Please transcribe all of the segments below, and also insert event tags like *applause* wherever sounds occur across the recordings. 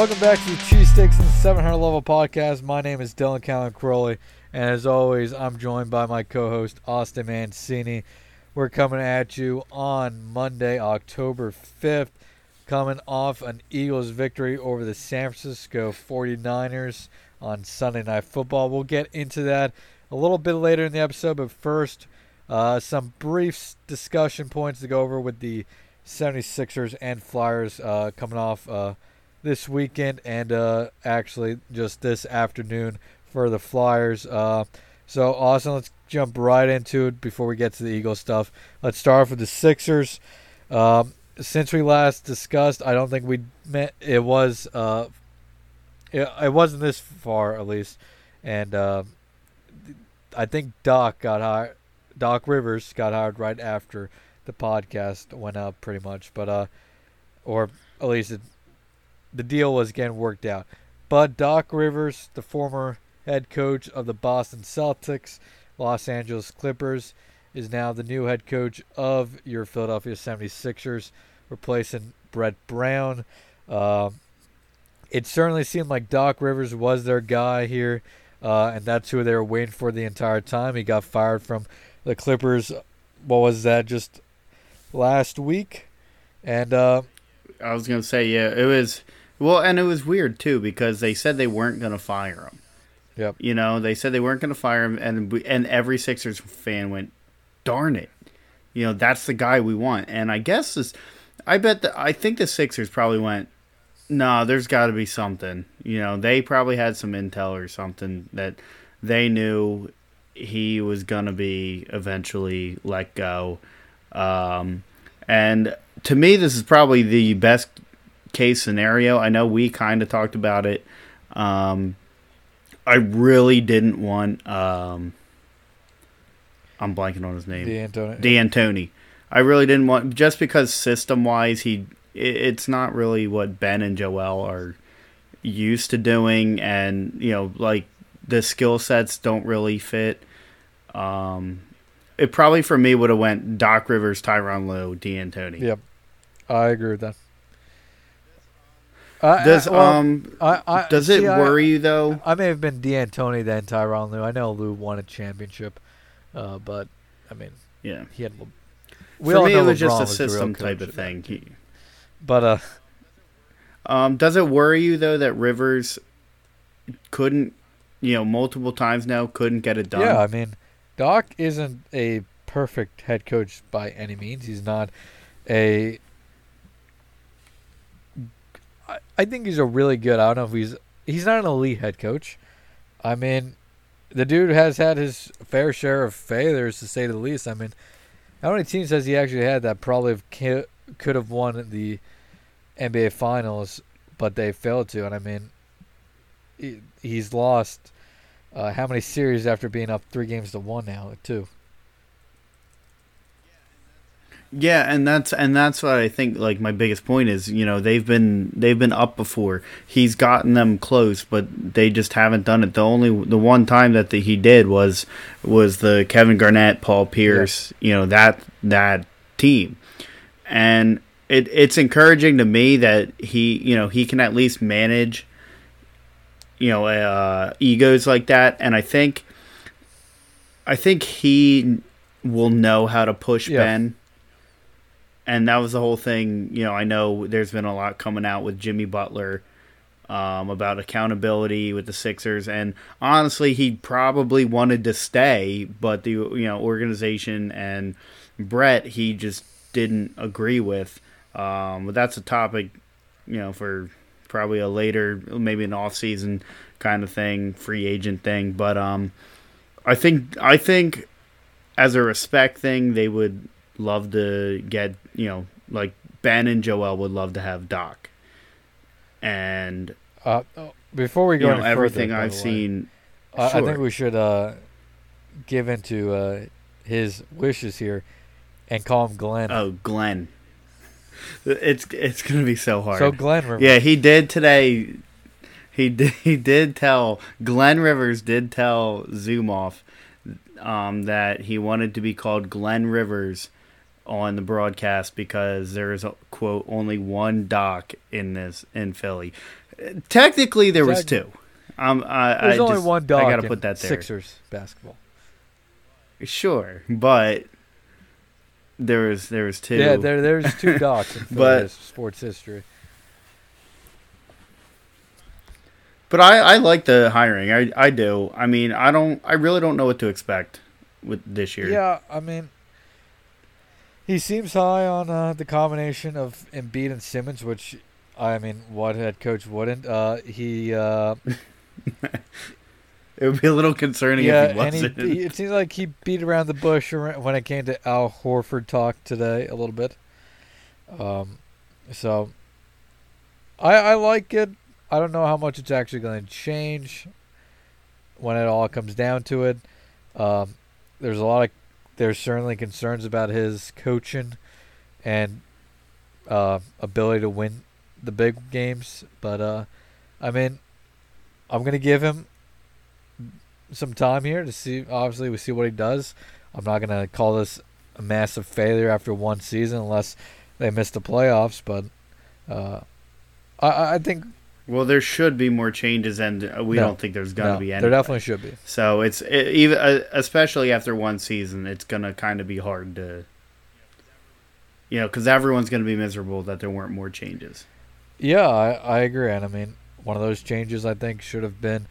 Welcome back to the Cheesesteaks and 700 Level Podcast. My name is Dylan Callan Crowley, and as always, I'm joined by my co host, Austin Mancini. We're coming at you on Monday, October 5th, coming off an Eagles victory over the San Francisco 49ers on Sunday Night Football. We'll get into that a little bit later in the episode, but first, uh, some brief discussion points to go over with the 76ers and Flyers uh, coming off. Uh, this weekend and uh, actually just this afternoon for the Flyers. Uh, so, awesome. Let's jump right into it before we get to the Eagles stuff. Let's start off with the Sixers. Um, since we last discussed, I don't think we met. It was. Uh, it, it wasn't this far at least, and uh, I think Doc got hired. Doc Rivers got hired right after the podcast went up, pretty much. But uh, or at least it the deal was getting worked out. But Doc Rivers, the former head coach of the Boston Celtics, Los Angeles Clippers, is now the new head coach of your Philadelphia 76ers, replacing Brett Brown. Uh, it certainly seemed like Doc Rivers was their guy here, uh, and that's who they were waiting for the entire time. He got fired from the Clippers. What was that? Just last week, and uh, I was gonna say, yeah, it was well, and it was weird too because they said they weren't going to fire him. Yep. You know, they said they weren't going to fire him, and and every Sixers fan went, "Darn it!" You know, that's the guy we want. And I guess this, I bet that I think the Sixers probably went, "No, nah, there's got to be something." You know, they probably had some intel or something that they knew he was going to be eventually let go. Um, and to me, this is probably the best case scenario. I know we kind of talked about it. Um, I really didn't want. Um, I'm blanking on his name. D'Antoni. D'Antoni. I really didn't want just because system wise he it, it's not really what Ben and Joel are used to doing, and you know like the skill sets don't really fit. Um, it probably for me would have went Doc Rivers, Tyronn Lue, D'Antoni. Yep, I agree with that. Uh, does well, um I, I, does see, it worry I, you though? I may have been D'Antoni then Tyronn Lue. I know Lue won a championship, uh, but I mean, yeah, he had. We For me, it was just a system type of thing. He, but uh, um, does it worry you though that Rivers couldn't, you know, multiple times now couldn't get it done? Yeah, I mean, Doc isn't a perfect head coach by any means. He's not a I, think he's a really good. I don't know if he's he's not an elite head coach. I mean, the dude has had his fair share of failures to say the least. I mean, how many teams has he actually had that probably have, could have won the NBA Finals, but they failed to? And I mean, he, he's lost uh, how many series after being up three games to one now too. Yeah, and that's and that's what I think. Like my biggest point is, you know, they've been they've been up before. He's gotten them close, but they just haven't done it. The only the one time that the, he did was was the Kevin Garnett, Paul Pierce, yeah. you know that that team, and it it's encouraging to me that he you know he can at least manage you know uh, egos like that, and I think I think he will know how to push yeah. Ben and that was the whole thing. You know, I know there's been a lot coming out with Jimmy Butler um, about accountability with the Sixers, and honestly, he probably wanted to stay, but the you know organization and Brett he just didn't agree with. Um, but that's a topic, you know, for probably a later, maybe an off season kind of thing, free agent thing. But um, I think I think as a respect thing, they would love to get you know like Ben and Joel would love to have Doc, and uh, before we go, you know, everything further, I've seen. Way, sure. I think we should uh, give into uh, his wishes here and call him Glenn. Oh, Glenn. It's it's gonna be so hard. So Glenn Rivers. Yeah, he did today. He did. He did tell Glenn Rivers did tell Zumoff um, that he wanted to be called Glenn Rivers on the broadcast because there is a quote only one doc in this in Philly. Technically, there was two. Um, I, There's I only just- one dog. I gotta put that there. Sixers basketball. Sure, but there was there was two. Yeah, there there's two *laughs* docs in But- sports history. But I, I like the hiring. I, I do. I mean, I don't. I really don't know what to expect with this year. Yeah, I mean, he seems high on uh, the combination of Embiid and Simmons, which I mean, what head coach wouldn't? Uh, he uh, *laughs* It would be a little concerning yeah, if he wasn't. he, he, it seems like he beat around the bush when it came to Al Horford talk today a little bit. Um, so I I like it. I don't know how much it's actually going to change when it all comes down to it. Um, there's a lot of there's certainly concerns about his coaching and uh, ability to win the big games, but uh, I mean, I'm gonna give him some time here to see. Obviously, we see what he does. I'm not gonna call this a massive failure after one season unless they miss the playoffs. But uh, I, I think well, there should be more changes, and uh, we No. don't think there's gonna no, be any. there definitely should be. So it's it, even uh, especially after one season, it's gonna kind of be hard to, you know, because everyone's gonna be miserable that there weren't more changes. Yeah, I, I agree. And I mean, one of those changes I think should have been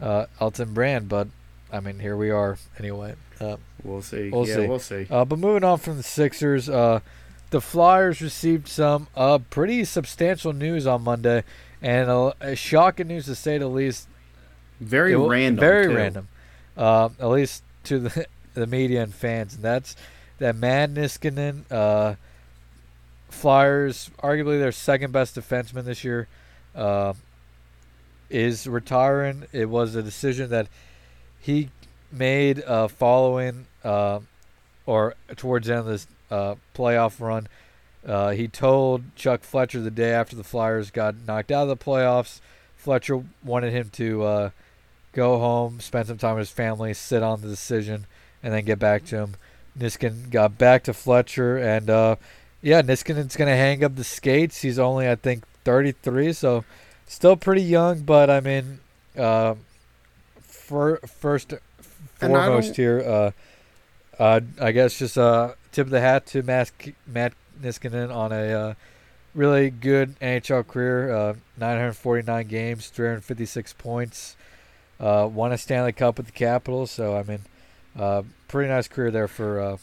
uh, Elton Brand, but I mean, here we are anyway. Uh, We'll see. We'll yeah, see. we'll see. Uh, but moving on from the Sixers, uh, the Flyers received some uh, pretty substantial news on Monday, and a, a shocking news to say the least. Very It random. Very too. random, uh, at least to the, *laughs* the media and fans, and that's that Matt Niskanen, uh, Flyers, arguably their second best defenseman this year, uh, is retiring. It was a decision that he made uh, following uh, or towards the end of this uh, playoff run. Uh, he told Chuck Fletcher the day after the Flyers got knocked out of the playoffs. Fletcher wanted him to uh, go home, spend some time with his family, sit on the decision, and then get back to him. Niskin got back to Fletcher, and uh, yeah, Niskanen's going to hang up the skates. He's only, I think, 33, so still pretty young, but I mean, uh, for, first foremost here, uh, uh, I guess just uh, tip of the hat to Matt, Matt Niskanen on a uh, really good NHL career. Uh, 949 games, 356 points. Uh, won a Stanley Cup with the Capitals. So I mean, uh, pretty nice career there for uh,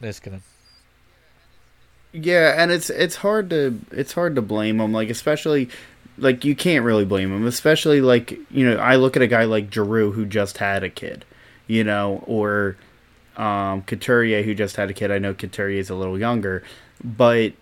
Niskanen. Yeah, and it's it's hard to it's hard to blame him. Like especially like you can't really blame him. Especially like you know I look at a guy like Giroux who just had a kid, you know, or um, Couturier who just had a kid. I know Couturier is a little younger, but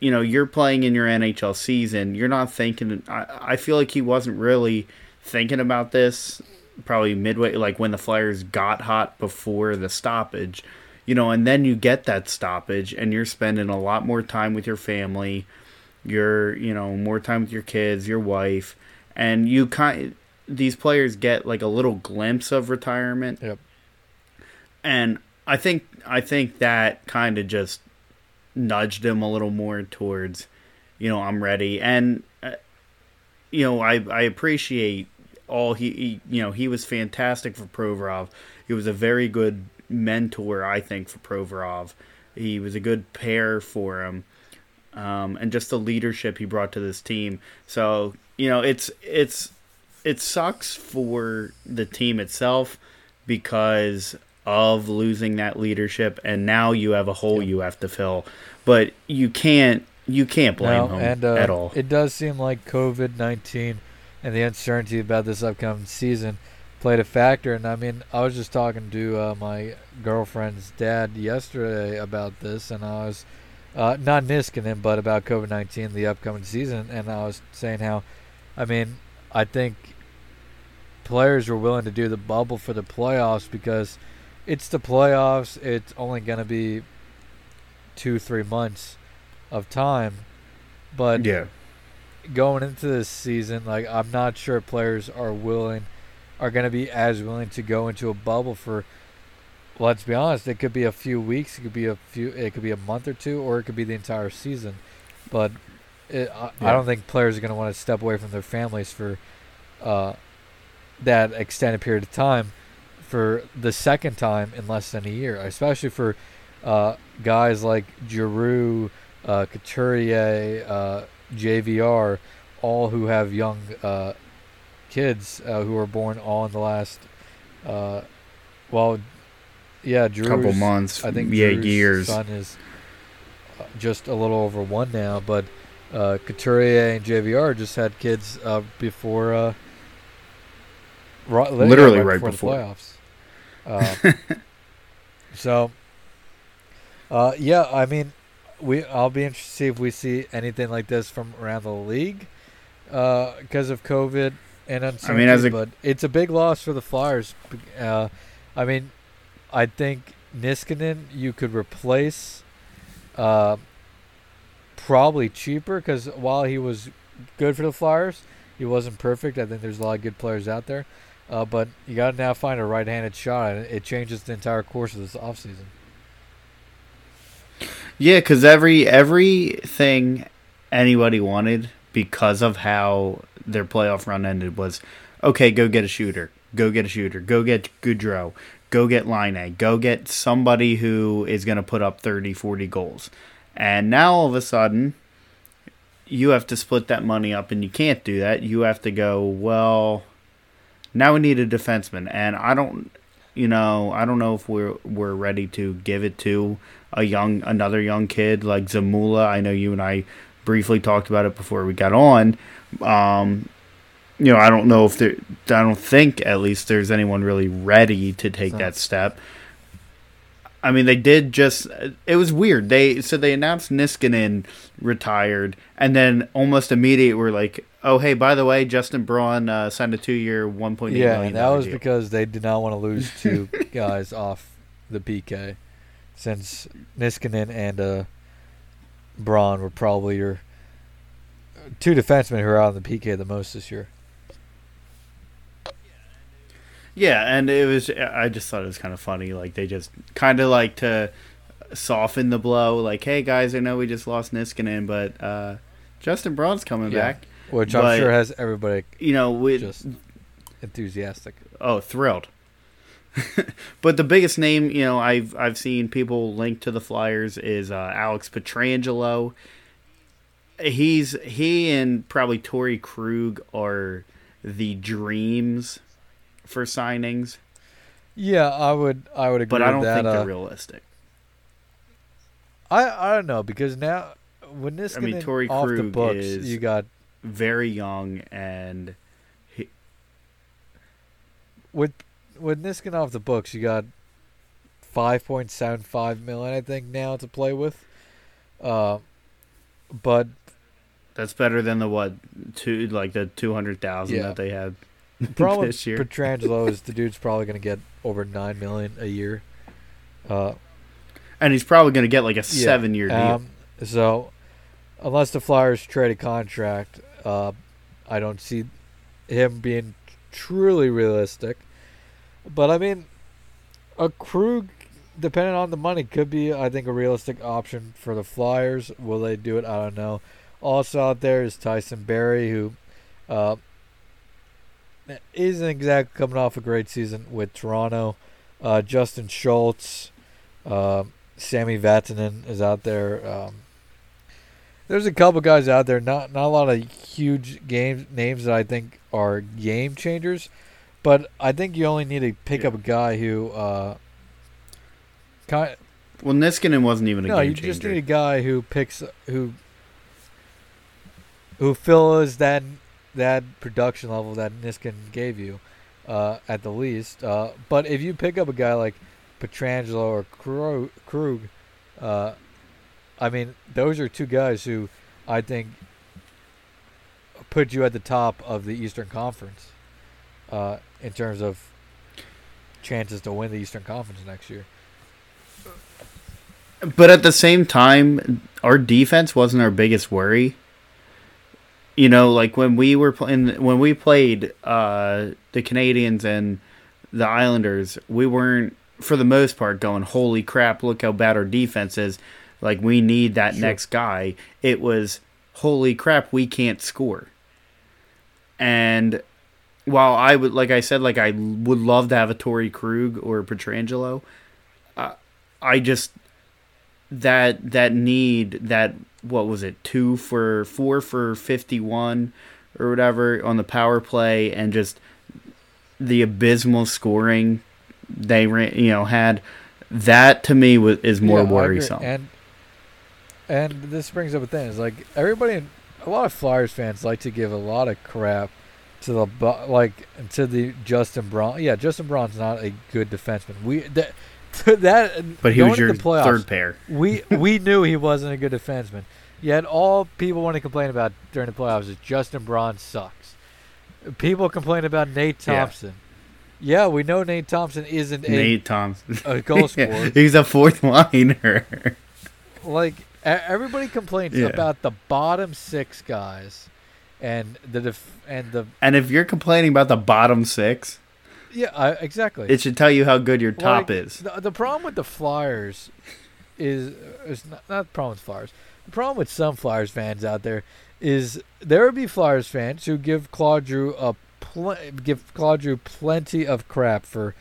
you know you're playing in your NHL season. You're not thinking. I, I feel like he wasn't really thinking about this. Probably midway, like when the Flyers got hot before the stoppage you know, and then you get that stoppage and you're spending a lot more time with your family, you're, you know, more time with your kids, your wife, and you kind these players get like a little glimpse of retirement. Yep. And I think I think that kind of just nudged him a little more towards, you know, I'm ready. And uh, you know, I I appreciate all he, he you know, he was fantastic for Provorov. He was a very good mentor, I think, for Provorov. He was a good pair for him, um, and just the leadership he brought to this team. So you know, it's it's it sucks for the team itself because of losing that leadership, and now you have a hole you have to fill. But you can't you can't blame No, him and uh, at all. it does seem like COVID 19 and the uncertainty about this upcoming season played a factor. And I mean, I was just talking to uh, my girlfriend's dad yesterday about this, and I was uh, not him, but about COVID 19, the upcoming season. And I was saying how, I mean, I think players were willing to do the bubble for the playoffs because it's the playoffs. It's only going to be two, three months of time. But yeah, going into this season, like I'm not sure players are willing, are going to be as willing to go into a bubble for. Let's be honest. It could be a few weeks. It could be a few. It could be a month or two, or it could be the entire season. But it, I, Yeah. I don't think players are going to want to step away from their families for uh, that extended period of time for the second time in less than a year, especially for uh, guys like Giroux, uh, Couturier, uh, JVR, all who have young uh, kids uh, who were born all in the last, uh, well, yeah, Giroux's, couple months, I think yeah, Giroux's years. son is uh, just a little over one now, but uh, Couturier and JVR just had kids uh, before, uh, yeah, Literally right before, before. the playoffs. Uh, *laughs* so, uh, yeah, I mean, we I'll be interested to see if we see anything like this from around the league because of COVID and uncertainty. as a- but it's a big loss for the Flyers. Uh, I mean, I think Niskanen you could replace uh, probably cheaper because while he was good for the Flyers, he wasn't perfect. I think there's a lot of good players out there. Uh, but you got to now find a right-handed shot, and it changes the entire course of this offseason. Yeah, because every everything anybody wanted because of how their playoff run ended was okay. Go get a shooter. Go get a shooter. Go get Gaudreau. Go get Laine. Go get somebody who is going to put up 30, 40 goals. And now all of a sudden, you have to split that money up, and you can't do that. You have to go well. Now we need a defenseman, and I don't, you know, I don't know if we're we're ready to give it to a young another young kid like Zamula. I know you and I briefly talked about it before we got on. Um, you know, I don't know if there. I don't think at least there's anyone really ready to take that step. I mean, they did just. It was weird. They so they announced Niskanen retired, and then almost immediately were like, "Oh, hey, by the way, Justin Braun uh, signed a two-year, one point eight Yeah, million and that was deal." because they did not want to lose two *laughs* guys off the PK, since Niskanen and uh, Braun were probably your two defensemen who are out on the PK the most this year. Yeah, and it was. I just thought it was kind of funny. Like they just kind of like to soften the blow. Like, hey guys, I know we just lost Niskanen, but uh, Justin Braun's coming Yeah. back. Which But- I'm sure has everybody You know, we just enthusiastic. oh thrilled. *laughs* but the biggest name, you know, I've I've seen people linked to the Flyers is uh, Alex Pietrangelo. He's he and probably Torey Krug are the dreams for signings, Yeah, I would I would agree but I don't that. think uh, they're realistic. I I don't know because now when this I mean, Torey off the books, is- you got very young and with with Niskin off the books, you got five point seven five million, I think, now to play with. Uh, but that's better than the what two like the two hundred thousand Yeah. that they had *laughs* problem this year. Pietrangelo is the dude's probably going to get over nine million a year. Uh, and he's probably going to get like a seven year deal. Um, so, unless the Flyers trade a contract, uh, I don't see him being truly realistic. But I mean, a Krug, depending on the money, could be I think a realistic option for the Flyers. Will they do it? I don't know. Also out there is Tyson Barrie, who uh, isn't exactly coming off a great season with Toronto. Uh, Justin Schultz. Uh, Sami Vatanen is out there. Um, there's a couple guys out there, not not a lot of huge game names that I think are game changers, but I think you only need to pick Yeah. up a guy who, uh, kind well, Niskanen wasn't even a no, game you just need a guy who picks who who fills that that production level that Niskin gave you, uh, at the least. Uh, but if you pick up a guy like Pietrangelo or Krug, uh, I mean, those are two guys who I think put you at the top of the Eastern Conference uh, in terms of chances to win the Eastern Conference next year. But at the same time, our defense wasn't our biggest worry. You know, like when we were playing, when we played uh, the Canadiens and the Islanders, we weren't, for the most part, going, "Holy crap! Look how bad our defense is!" Like we need that Sure. next guy. It was, holy crap, we can't score. And while I would, like I said, like I would love to have a Torey Krug or a Pietrangelo, uh, I just that that need that what was it two for four for fifty one or whatever on the power play and just the abysmal scoring they ran, you know had that to me was, is more Yeah, worrisome. And and this brings up a thing. Is like everybody, a lot of Flyers fans like to give a lot of crap to the like to the Justin Braun. Yeah, Justin Braun's not a good defenseman. We that *laughs* that but he was your playoffs, third pair. we *laughs* we knew he wasn't a good defenseman. Yet all people want to complain about during the playoffs is Justin Braun sucks. People complain about Nate Thompson. Yeah, we know Nate Thompson isn't a, Nate Thompson. *laughs* a goal scorer. He's a fourth liner. like everybody complains Yeah. about the bottom six guys, and the def- and the and if you're complaining about the bottom six, yeah I, exactly. it should tell you how good your top Like, is. The, the problem with the Flyers is is not, not the problem with Flyers. The problem with some Flyers fans out there is there would be Flyers fans who give Claude Giroux a pl- give Claude Giroux plenty of crap for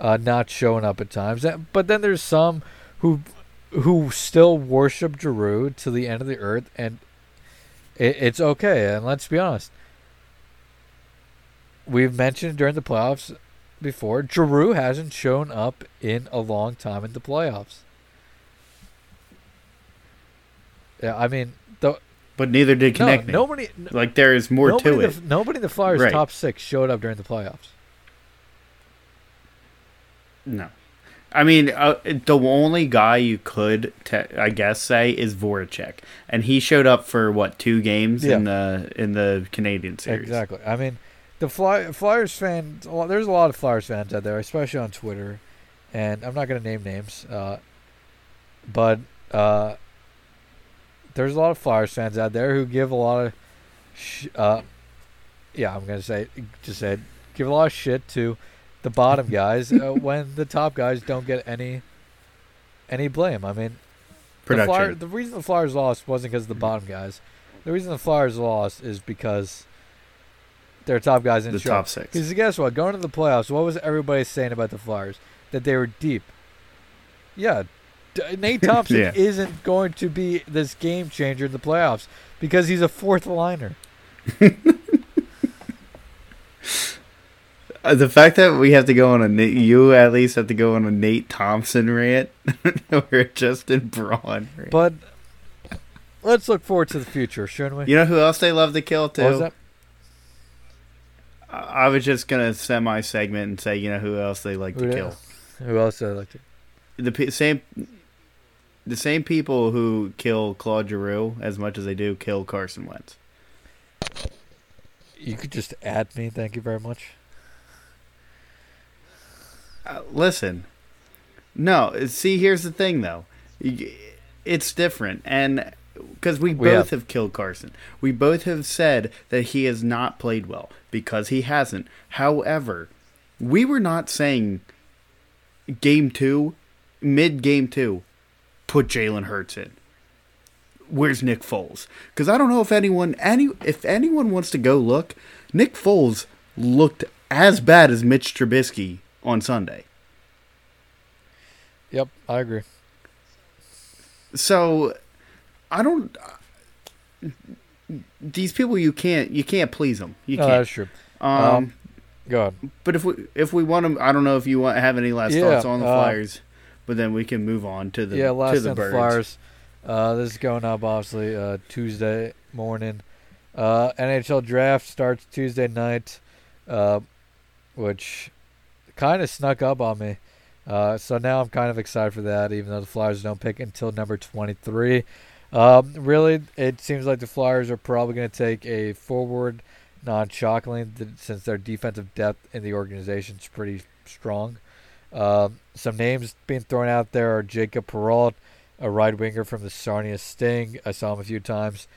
uh, not showing up at times. But then there's some who who still worship Giroux to the end of the earth, and it, it's okay. And let's be honest, we've mentioned during the playoffs before, Giroux hasn't shown up in a long time in the playoffs. Yeah, I mean, the, But neither did no, Connect. nobody, like there is more to it. the, nobody in the Flyers' Right. top six showed up during the playoffs. No. I mean, uh, the only guy you could, te- I guess, say is Voracek, and he showed up for what two games in the in the Canadian series. Exactly. I mean, the Fly, Flyers fans. There's a lot of Flyers fans out there, especially on Twitter, and I'm not going to name names, uh, but uh, there's a lot of Flyers fans out there who give a lot of, sh- uh, yeah, I'm going to say, just say, give a lot of shit to the bottom *laughs* guys uh, when the top guys don't get any, any blame. I mean, the, Flyer, the reason the Flyers lost wasn't because of the bottom guys. The reason the Flyers lost is because their top guys didn't the top six. Because guess what? Going to the playoffs, what was everybody saying about the Flyers? That they were deep. Yeah, Nate *laughs* Thompson Yeah. isn't going to be this game changer in the playoffs because he's a fourth liner. *laughs* Uh, the fact that we have to go on a you at least have to go on a Nate Thompson rant *laughs* or Justin Braun rant. But let's look forward to the future, shouldn't we? you know who else they love to kill too? What was that? I was just gonna semi segment and say you know who else they like to Who- kill. Who else I like to? The pe- same, the same people who kill Claude Giroux as much as they do kill Carson Wentz. You could just add me. Thank you very much. Uh, listen, no. See, here's the thing, though. It's different, and because we We both have- have killed Carson, we both have said that he has not played well because he hasn't. However, we were not saying game two, mid game two, put Jalen Hurts in. Where's Nick Foles? Because I don't know if anyone any if anyone wants to go look, Nick Foles looked as bad as Mitch Trubisky on Sunday. Yep, I agree. So I don't. These people you can't you can't please them. You can't. that's true. Um, um, Go ahead. but if we if we want them, I don't know if you want have any last Yeah, thoughts on the uh, Flyers, but then we can move on to the yeah, to last the on the birds. Flyers. Uh, this is going up obviously uh, Tuesday morning. Uh, NHL draft starts Tuesday night, uh, which kind of snuck up on me. Uh, so now I'm kind of excited for that, even though the Flyers don't pick until number 23. Um, really, it seems like the Flyers are probably going to take a forward, non shockingly, th- since their defensive depth in the organization is pretty strong. Um, some names being thrown out there are Jacob Perreault, a right winger from the Sarnia Sting. I saw him a few times.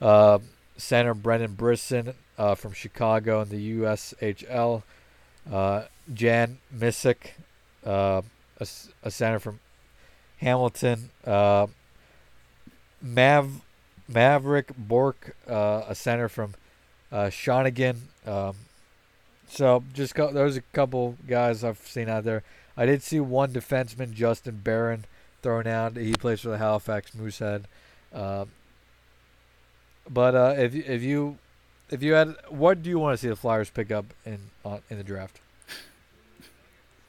Uh, center Brendan Brisson uh, from Chicago in the USHL. Uh, Jan Mysak, uh, a, a center from Hamilton. Mav Mavrik Bourque, uh, a center from uh, Shawinigan. Um, so just co- those are a couple guys I've seen out there. I did see one defenseman, Justin Barron, thrown out. He plays for the Halifax Moosehead. Uh, but uh, if if you if you had, what do you want to see the Flyers pick up in uh, in the draft?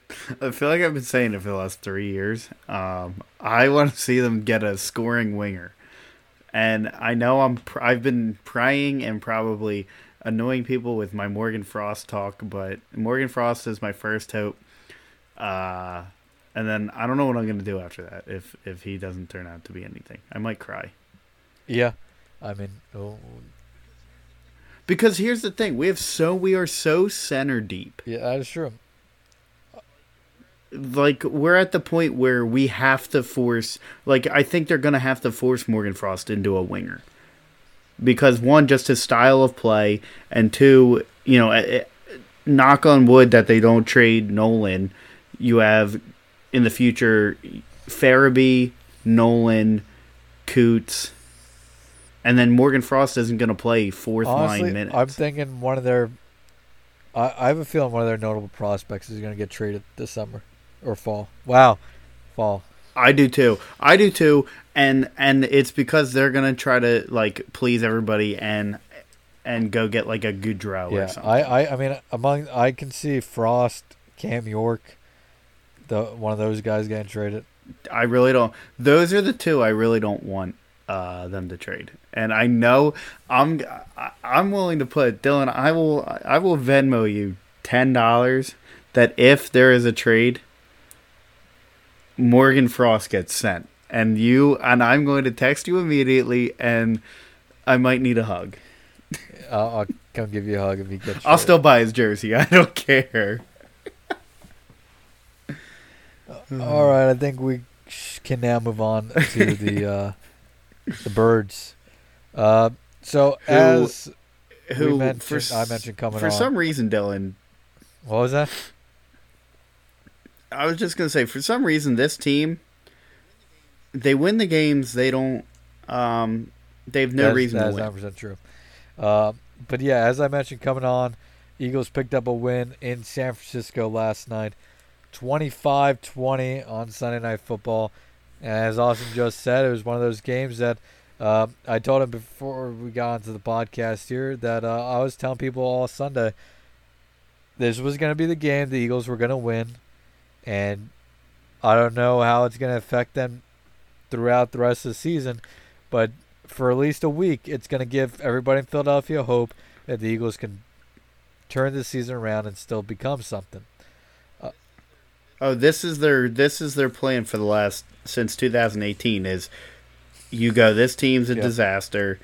*laughs* I feel like I've been saying it for the last three years. Um, I want to see them get a scoring winger, and I know I'm pr- I've been prying and probably annoying people with my Morgan Frost talk, but Morgan Frost is my first hope. Uh, and then I don't know what I'm gonna do after that if if he doesn't turn out to be anything. I might cry. Yeah, I mean, oh, Because here's the thing, we have so we are so center deep. yeah, that is true. Like we're at the point where we have to force like I think they're going to have to force Morgan Frost into a winger. Because one just his style of play and two, you know, eh, eh, knock on wood that they don't trade Nolan. You have in the future Farabee, Nolan, Coots, and then Morgan Frost isn't going to play fourth Honestly, line minutes. I'm thinking one of their. I, I have a feeling one of their notable prospects is going to get traded this summer or fall. Wow, fall. I do too. I do too. And and it's because they're gonna try to like please everybody and and go get like a Gaudreau or Yeah, something. I, I, I mean, among I can see Frost, Cam York, the one of those guys getting traded. I really don't. Those are the two I really don't want uh, them to trade. And I know I'm I'm willing to put Dylan. I will I will Venmo you ten dollars that if there is a trade, Morgan Frost gets sent, and you and I'm going to text you immediately, and I might need a hug. *laughs* I'll, I'll come give you a hug if he gets. I'll still buy his jersey. *laughs* I don't care. *laughs* All right, I think we can now move on to the uh, the birds. Uh, so Who- as Who mentioned, for, I mentioned coming for on. some reason, Dylan. what was that? I was just gonna say, for some reason, this team, they win the games. They don't. Um, they have no That's- reason to That's win. not percent true. Uh, but yeah, as I mentioned, coming on, Eagles picked up a win in San Francisco last night, 25-20 on Sunday Night Football. And as Austin just said, it was one of those games that uh, I told him before we got onto the podcast here that uh, I was telling people all Sunday this was going to be the game the Eagles were going to win, and I don't know how it's going to affect them throughout the rest of the season, but for at least a week, it's going to give everybody in Philadelphia hope that the Eagles can turn the season around and still become something. Uh, oh, this is their this is their plan for the last since 2018. Is you go, this team's a Yeah. disaster.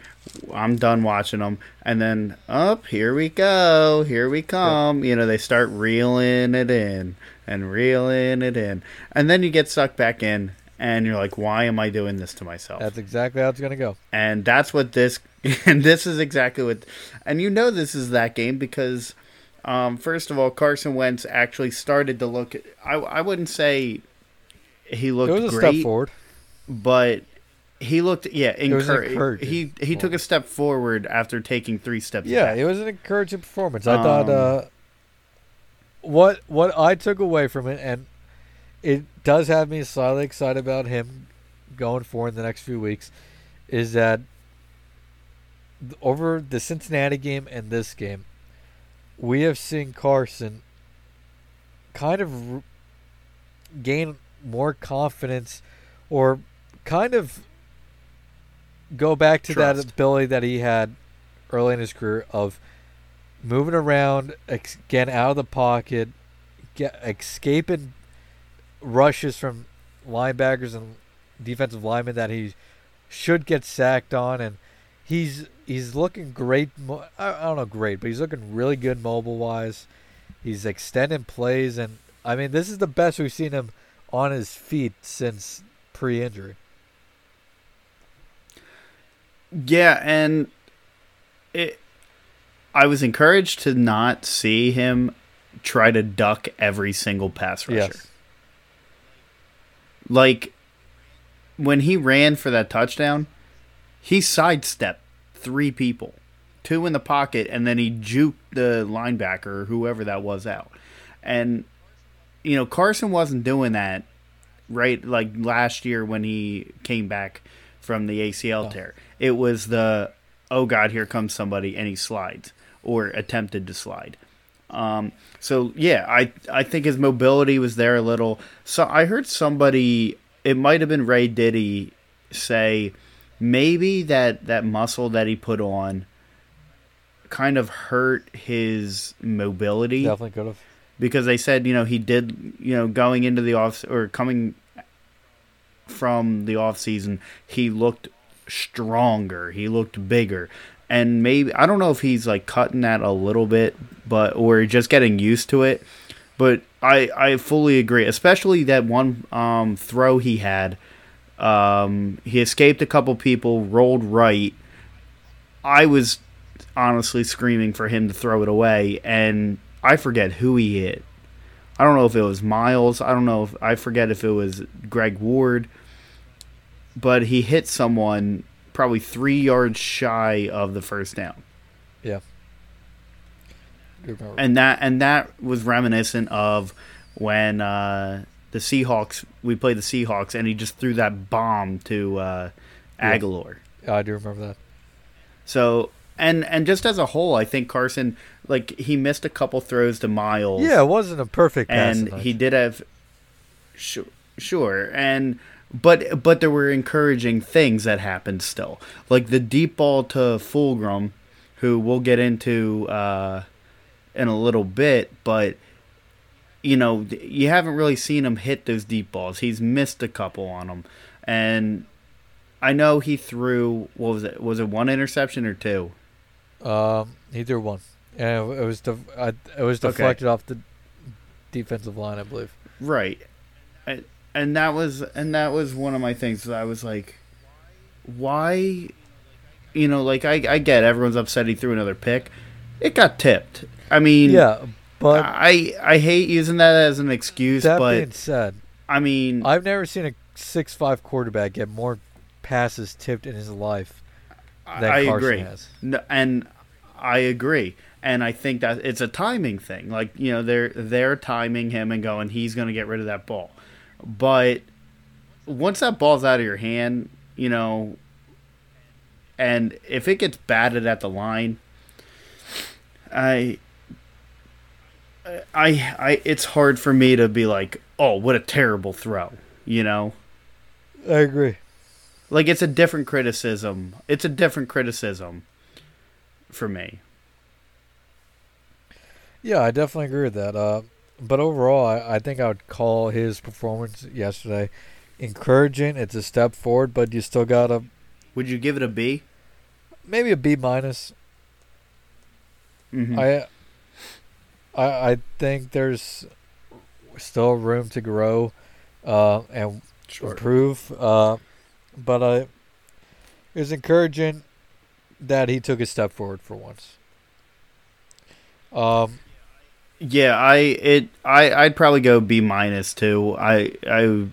I'm done watching them, and then up here we go, here we come. You know, they start reeling it in and reeling it in, and then you get sucked back in, and you're like, why am I doing this to myself? That's exactly how it's going to go. and that's what this *laughs* and this is exactly what and you know this is that game because um, first of all Carson Wentz actually started to look I, I wouldn't say he It looked was a great step forward. but he looked yeah was encouraging he he took a step forward after taking three steps Yeah, back. it was an encouraging performance. I thought Um, uh, what what I took away from it, and it does have me slightly excited about him going forward in the next few weeks, is that over the Cincinnati game and this game, we have seen Carson kind of gain more confidence, or kind of go back to that ability that he had early in his career of moving around, ex- getting out of the pocket, get, escaping rushes from linebackers and defensive linemen that he should get sacked on, and he's he's looking great. I don't know, great, but he's looking really good mobile wise. He's extending plays, and I mean, this is the best we've seen him on his feet since pre-injury. Yeah, and it. I was encouraged to not see him try to duck every single pass rusher. Yes. Like when he ran for that touchdown, he sidestepped three people, two in the pocket, and then he juked the linebacker or whoever that was out. And you know, Carson wasn't doing that right like last year when he came back from the ACL oh. tear. It was the oh god, here comes somebody and he slides or attempted to slide. Um, so yeah, I I think his mobility was there a little. So I heard somebody, it might have been Ray Diddy, say maybe that that muscle that he put on kind of hurt his mobility Definitely could have. because they said you know he did you know going into the off or coming from the off season he looked stronger he looked bigger and maybe I don't know if he's like cutting that a little bit but or just getting used to it. But I I fully agree especially that one um throw he had. Um he escaped a couple people rolled right. I was honestly screaming for him to throw it away and I forget who he hit. I don't know if it was Miles. I don't know if I forget if it was Greg Ward, but he hit someone probably three yards shy of the first down, Yeah. And that and that was reminiscent of when uh, the Seahawks we played the Seahawks and he just threw that bomb to uh. Aguilar. Yeah, I do remember that. So and and just as a whole, I think Carson like he missed a couple throws to Miles. Yeah, it wasn't a perfect pass. and he did have sure, sure and but but there were encouraging things that happened still like the deep ball to Fulgham who we'll get into uh in a little bit but you know you haven't really seen him hit those deep balls he's missed a couple on them and i know he threw what was it was it one interception or two Um, he threw one, and it was def- I, it was Okay. deflected off the defensive line, I believe. Right. And, and that was and that was one of my things that I was like why you know like I I get everyone's upset he threw another pick. It got tipped. I mean Yeah, but I I hate using that as an excuse that but being said, I mean I've never seen a six-five quarterback get more passes tipped in his life than I Carson agree. has. No, and I agree. And I think that it's a timing thing. Like, you know, they're they're timing him and going, he's gonna get rid of that ball. But once that ball's out of your hand, you know, and if it gets batted at the line, I I I it's hard for me to be like, oh, what a terrible throw, you know? I agree. Like it's a different criticism. It's a different criticism for me. Yeah, I definitely agree with that. Uh, but overall, I, I think I would call his performance yesterday encouraging. It's a step forward, but you still got to Would you give it a B? maybe a B minus. Mhm. I, I I think there's still room to grow uh, and improve. Uh, but I, it was encouraging that he took a step forward for once. Um, Yeah, I it I I'd probably go B minus too. I I you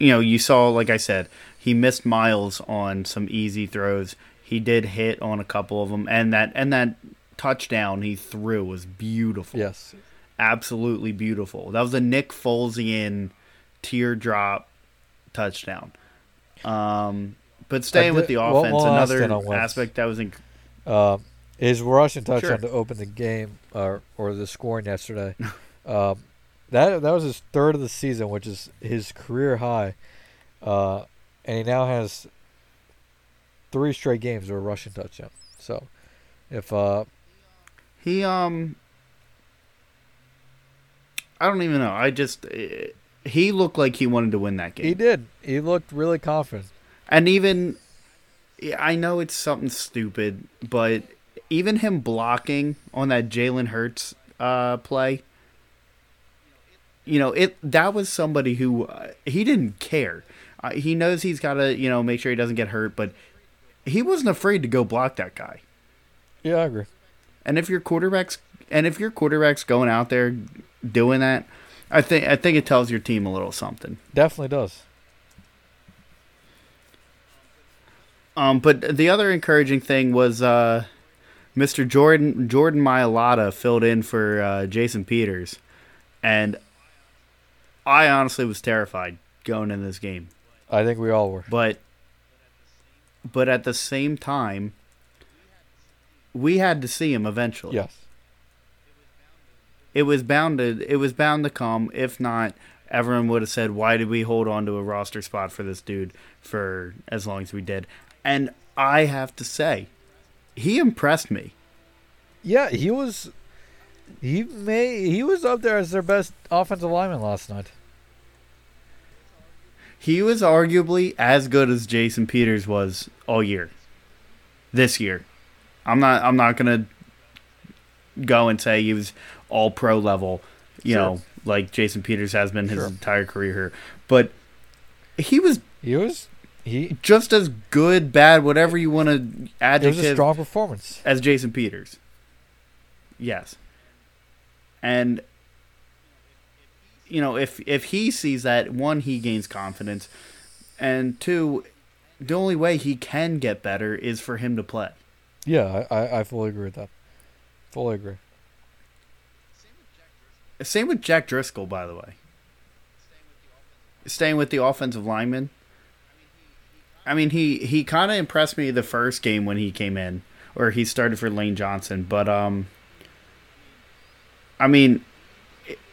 know, you saw like I said, he missed miles on some easy throws. He did hit on a couple of them and that and that touchdown he threw was beautiful. yes, Absolutely beautiful. That was a Nick Folesian teardrop touchdown. Um but staying with the offense, another thing on Wentz. aspect that was in, uh, his rushing touchdown Sure. to open the game or or the scoring yesterday. *laughs* um, that that was his third of the season, which is his career high, uh, and he now has three straight games of a rushing touchdown. So, if uh, He um I don't even know. I just eh, he looked like he wanted to win that game. he did, he looked really confident. And even I know it's something stupid, but even him blocking on that Jalen Hurts uh play you know, it that was somebody who uh, he didn't care. Uh, he knows he's got to, you know, make sure he doesn't get hurt, but he wasn't afraid to go block that guy. Yeah, I agree. And if your quarterback's and if your quarterback's going out there doing that, I think I think it tells your team a little something. Definitely does. Um, but the other encouraging thing was uh, Mr. Jordan Jordan Mailata filled in for uh, Jason Peters, and I honestly was terrified going in this game. I think we all were. But but at the same time, we had to see him eventually. Yes. It was bound to it was bound to come. If not, everyone would have said, "Why did we hold on to a roster spot for this dude for as long as we did?" And I have to say, he impressed me. Yeah, he was. He may. He was up there as their best offensive lineman last night. He was arguably as good as Jason Peters was all year. This year, I'm not. I'm not gonna go and say he was all pro level. You Sure. know, like Jason Peters has been his Sure. entire career here, but he was He was. He. just as good, bad, whatever you want to It was a strong performance. as Jason Peters. Yes. And you know, if if he sees that, one, he gains confidence, and two, the only way he can get better is for him to play. Yeah, I, I, I fully agree with that. Fully agree. Same with Jack Driscoll, by the way. Staying with the offensive lineman. I mean, he he kind of impressed me the first game when he came in, or he started for Lane Johnson. But um, I mean,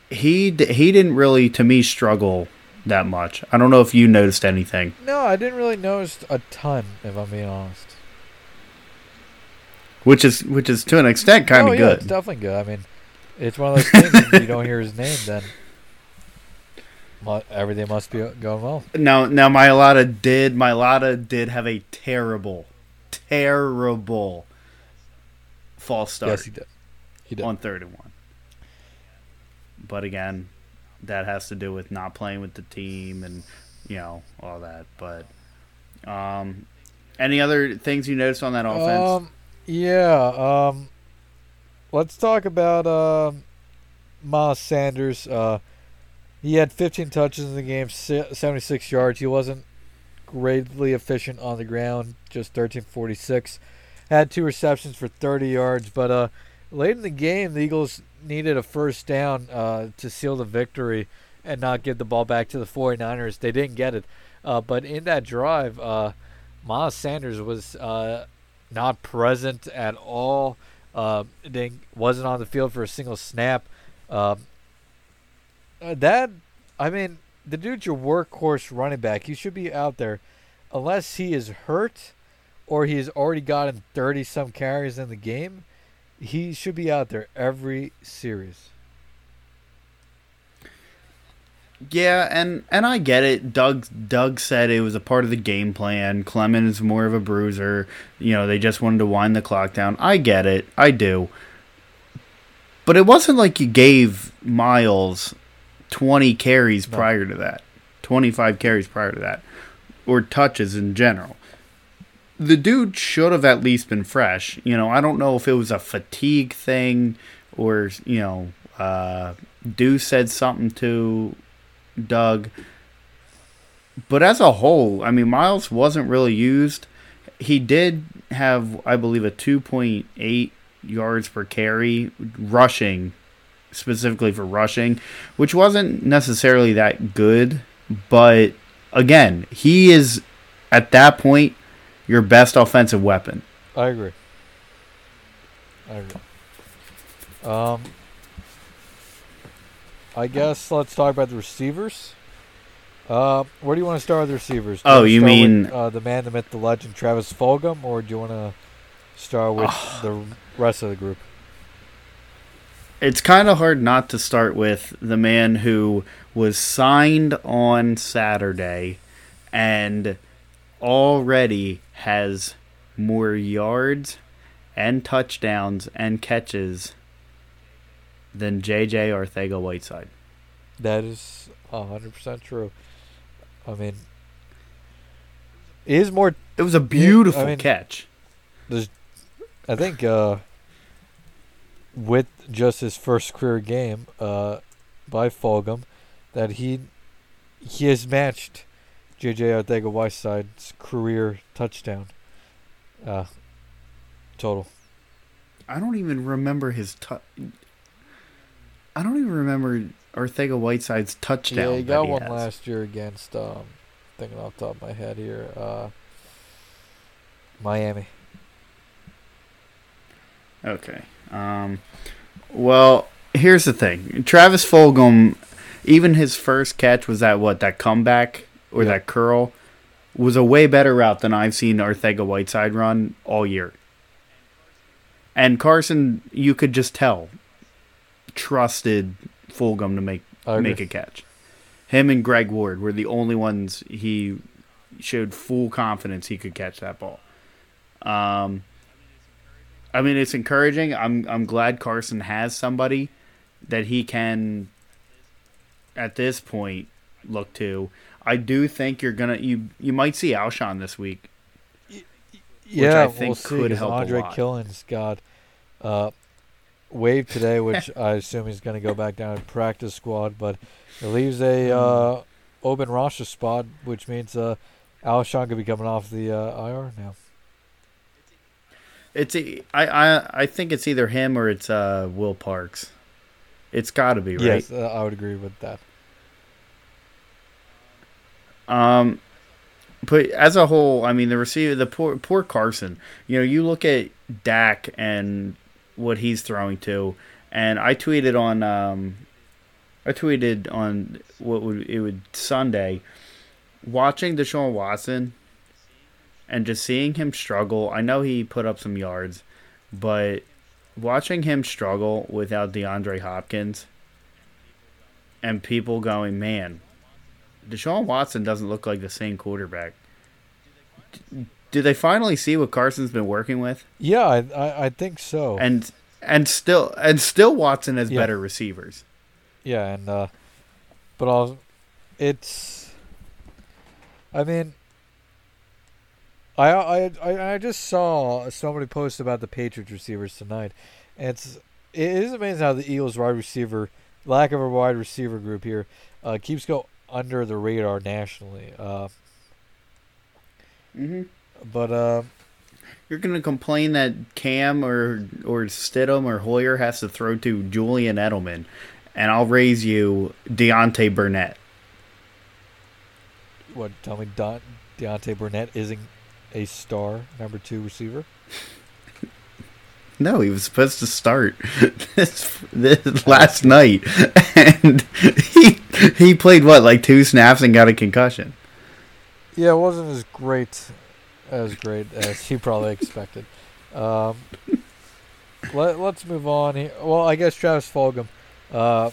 he he didn't really, to me, struggle that much. I don't know if you noticed anything. No, I didn't really notice a ton, if I'm being honest. which is which is to an extent kind oh, of yeah, good. it's definitely good. I mean, it's one of those things. if you don't hear his name, then everything must be going well. Now, now Mailata did Mailata did have a terrible, terrible false start Yes, he did. He did. on third and one. But again, that has to do with not playing with the team and you know all that. But um, any other things you noticed on that offense? Um, yeah. Um, let's talk about um, Miles Sanders. Uh, he had 15 touches in the game, 76 yards. He wasn't greatly efficient on the ground, just 1346. Had two receptions for 30 yards, but uh, late in the game, the Eagles needed a first down uh, to seal the victory and not give the ball back to the 49ers. They didn't get it. Uh, but in that drive, uh, Miles Sanders was uh, not present at all. Uh, wasn't on the field for a single snap. Um, uh, that, I mean, the dude's your workhorse running back. He should be out there, unless he is hurt, or he has already gotten thirty some carries in the game. He should be out there every series. Yeah, and and I get it. Doug Doug said it was a part of the game plan. Clement's is more of a bruiser. You know, they just wanted to wind the clock down. I get it. I do. But it wasn't like you gave Miles 20 carries No. prior to that. 25 carries prior to that or touches in general. The dude should have at least been fresh. You know, I don't know if it was a fatigue thing or, you know, uh said something to Doug. But as a whole, I mean, Miles wasn't really used. He did have, I believe, a 2.8 yards per carry rushing, specifically for rushing, which wasn't necessarily that good. But again, he is at that point your best offensive weapon. I agree. I agree. Um, I guess let's talk about the receivers. Uh, where do you want to start with the receivers? Do Oh, wanna you start with, mean- uh, the man, the myth, the legend, Travis Fulgham, or do you want to start with the rest of the group? It's kind of hard not to start with the man who was signed on Saturday and already has more yards and touchdowns and catches than JJ Arcega Whiteside. That is hundred percent true. I mean, he is more It was a beautiful mean- catch. I think uh, with just his first career game uh, by Fulgham, that he he has matched J.J. Arcega Whiteside's career touchdown. Uh, total. I don't even remember his touch. I don't even remember Arcega Whiteside's touchdown. Yeah, he that got he one has. last year against. Um, thinking off the top of my head here, uh, Miami. Okay. Um, well, here's the thing. Travis Fulgham, even his first catch was that what that comeback or Yeah. that curl was a way better route than I've seen Arcega Whiteside run all year. And Carson, you could just tell, trusted Fulgham to make make a catch. Him and Greg Ward were the only ones he showed full confidence he could catch that ball. Um, I mean, it's encouraging. I'm I'm glad Carson has somebody that he can, at this point, look to. I do think you're gonna you you might see Alshon this week. Yeah, I we'll see. could help a Andre lot. Killens got uh, waived today, which I assume he's going to go back down to practice squad, but it leaves a Hmm. uh, open roster spot, which means uh, Alshon could be coming off the uh, IR now. It's I I I think it's either him or it's uh Will Parks. It's got to be right. Yes, uh, I would agree with that. Um, but as a whole, I mean, the receiver, the poor poor Carson. You know, you look at Dak and what he's throwing to, and I tweeted on um, I tweeted on what would it would Sunday, watching Deshaun Watson, and just seeing him struggle. I know he put up some yards, but watching him struggle without DeAndre Hopkins, and people going, man, Deshaun Watson doesn't look like the same quarterback. D- Do they finally see what Carson's been working with? Yeah, I, I, I think so. And and still and still Watson has Yeah. better receivers. Yeah, and uh, but I'll, it's. I mean, I I I I just saw somebody post about the Patriots receivers tonight, and it's it is amazing how the Eagles wide receiver lack of a wide receiver group here uh, keeps go under the radar nationally. Uh, Mm-hmm. but uh, You're gonna complain that Cam or or Stidham or Hoyer has to throw to Julian Edelman, and I'll raise you Deontay Burnett. what? Tell me, Don, Deontay Burnett isn't a star number two receiver. No, he was supposed to start *laughs* this, this last night, and he he played what like two snaps and got a concussion. Yeah, it wasn't as great as great as he probably expected. Um, let, let's move on. Here. Well, I guess Travis Fulgham. Uh,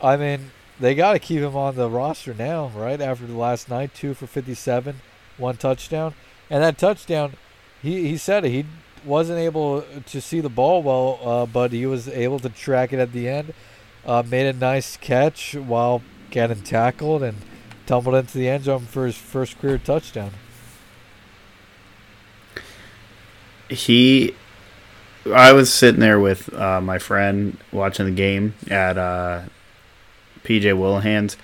I mean, they got to keep him on the roster now, right? After the last night, two for 57, one touchdown. And that touchdown, he, he said. He wasn't able to see the ball well, uh, but he was able to track it at the end. Uh, made a nice catch while getting tackled and tumbled into the end zone for his first career touchdown. He, I was sitting there with uh, my friend watching the game at uh, PJ Whelihan's,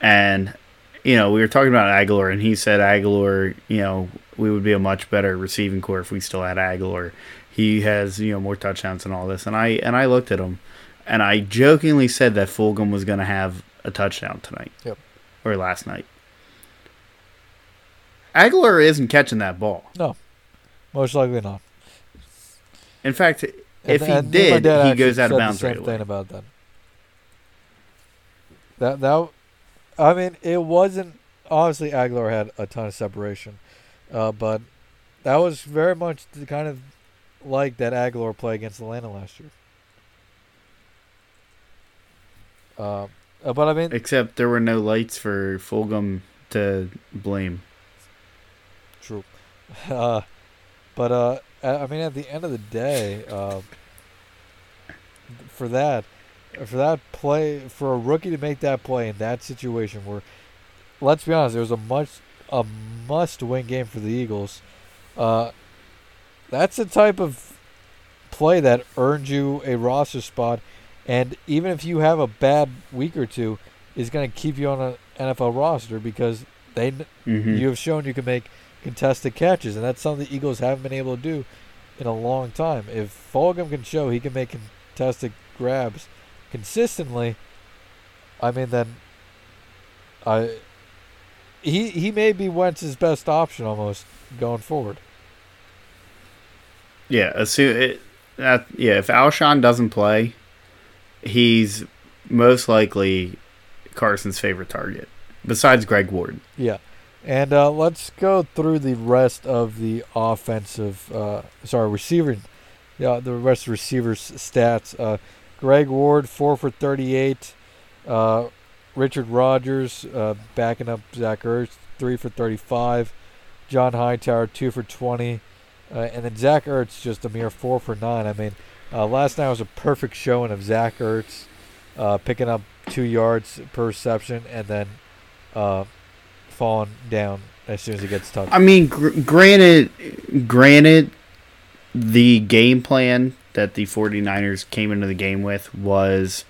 and you know we were talking about Agholor, and he said Agholor, you know, we would be a much better receiving core if we still had Agholor. He has you know more touchdowns and all this, and I and I looked at him, and I jokingly said that Fulgham was going to have a touchdown tonight, Yep. or last night. Agholor isn't catching that ball. No, most likely not. In fact, if he and me and did, he goes out of bounds right away. thing about that. That that, I mean, it wasn't obviously Agholor had a ton of separation, uh, but that was very much the kind of like that Agholor play against Atlanta last year. Uh, but I mean, Except there were no lights for Fulgham to blame. True. *laughs* Uh, but uh, I I mean, at the end of the day, uh, for that, for that play, for a rookie to make that play in that situation, where, let's be honest, there was a much a must-win game for the Eagles. Uh, that's the type of play that earns you a roster spot, and even if you have a bad week or two, is going to keep you on an NFL roster because they Mm-hmm. you have shown you can make contested catches, and that's something the Eagles haven't been able to do in a long time. If Fulgham can show he can make contested grabs consistently, I mean, then I he he may be Wentz's best option almost going forward. Yeah, assume it, that yeah. If Alshon doesn't play, he's most likely Carson's favorite target, besides Greg Ward. Yeah. And uh, let's go through the rest of the offensive, uh, sorry, receiving, yeah, the rest of the receivers' stats. Uh, Greg Ward, four for 38. Uh, Richard Rodgers, uh, backing up Zach Ertz, three for 35. John Hightower, two for 20. Uh, and then Zach Ertz, just a mere four for nine. I mean, last night was a perfect showing of Zach Ertz picking up two yards per reception and then falling down as soon as he gets touched. I mean, gr- granted, granted, the game plan that the 49ers came into the game with was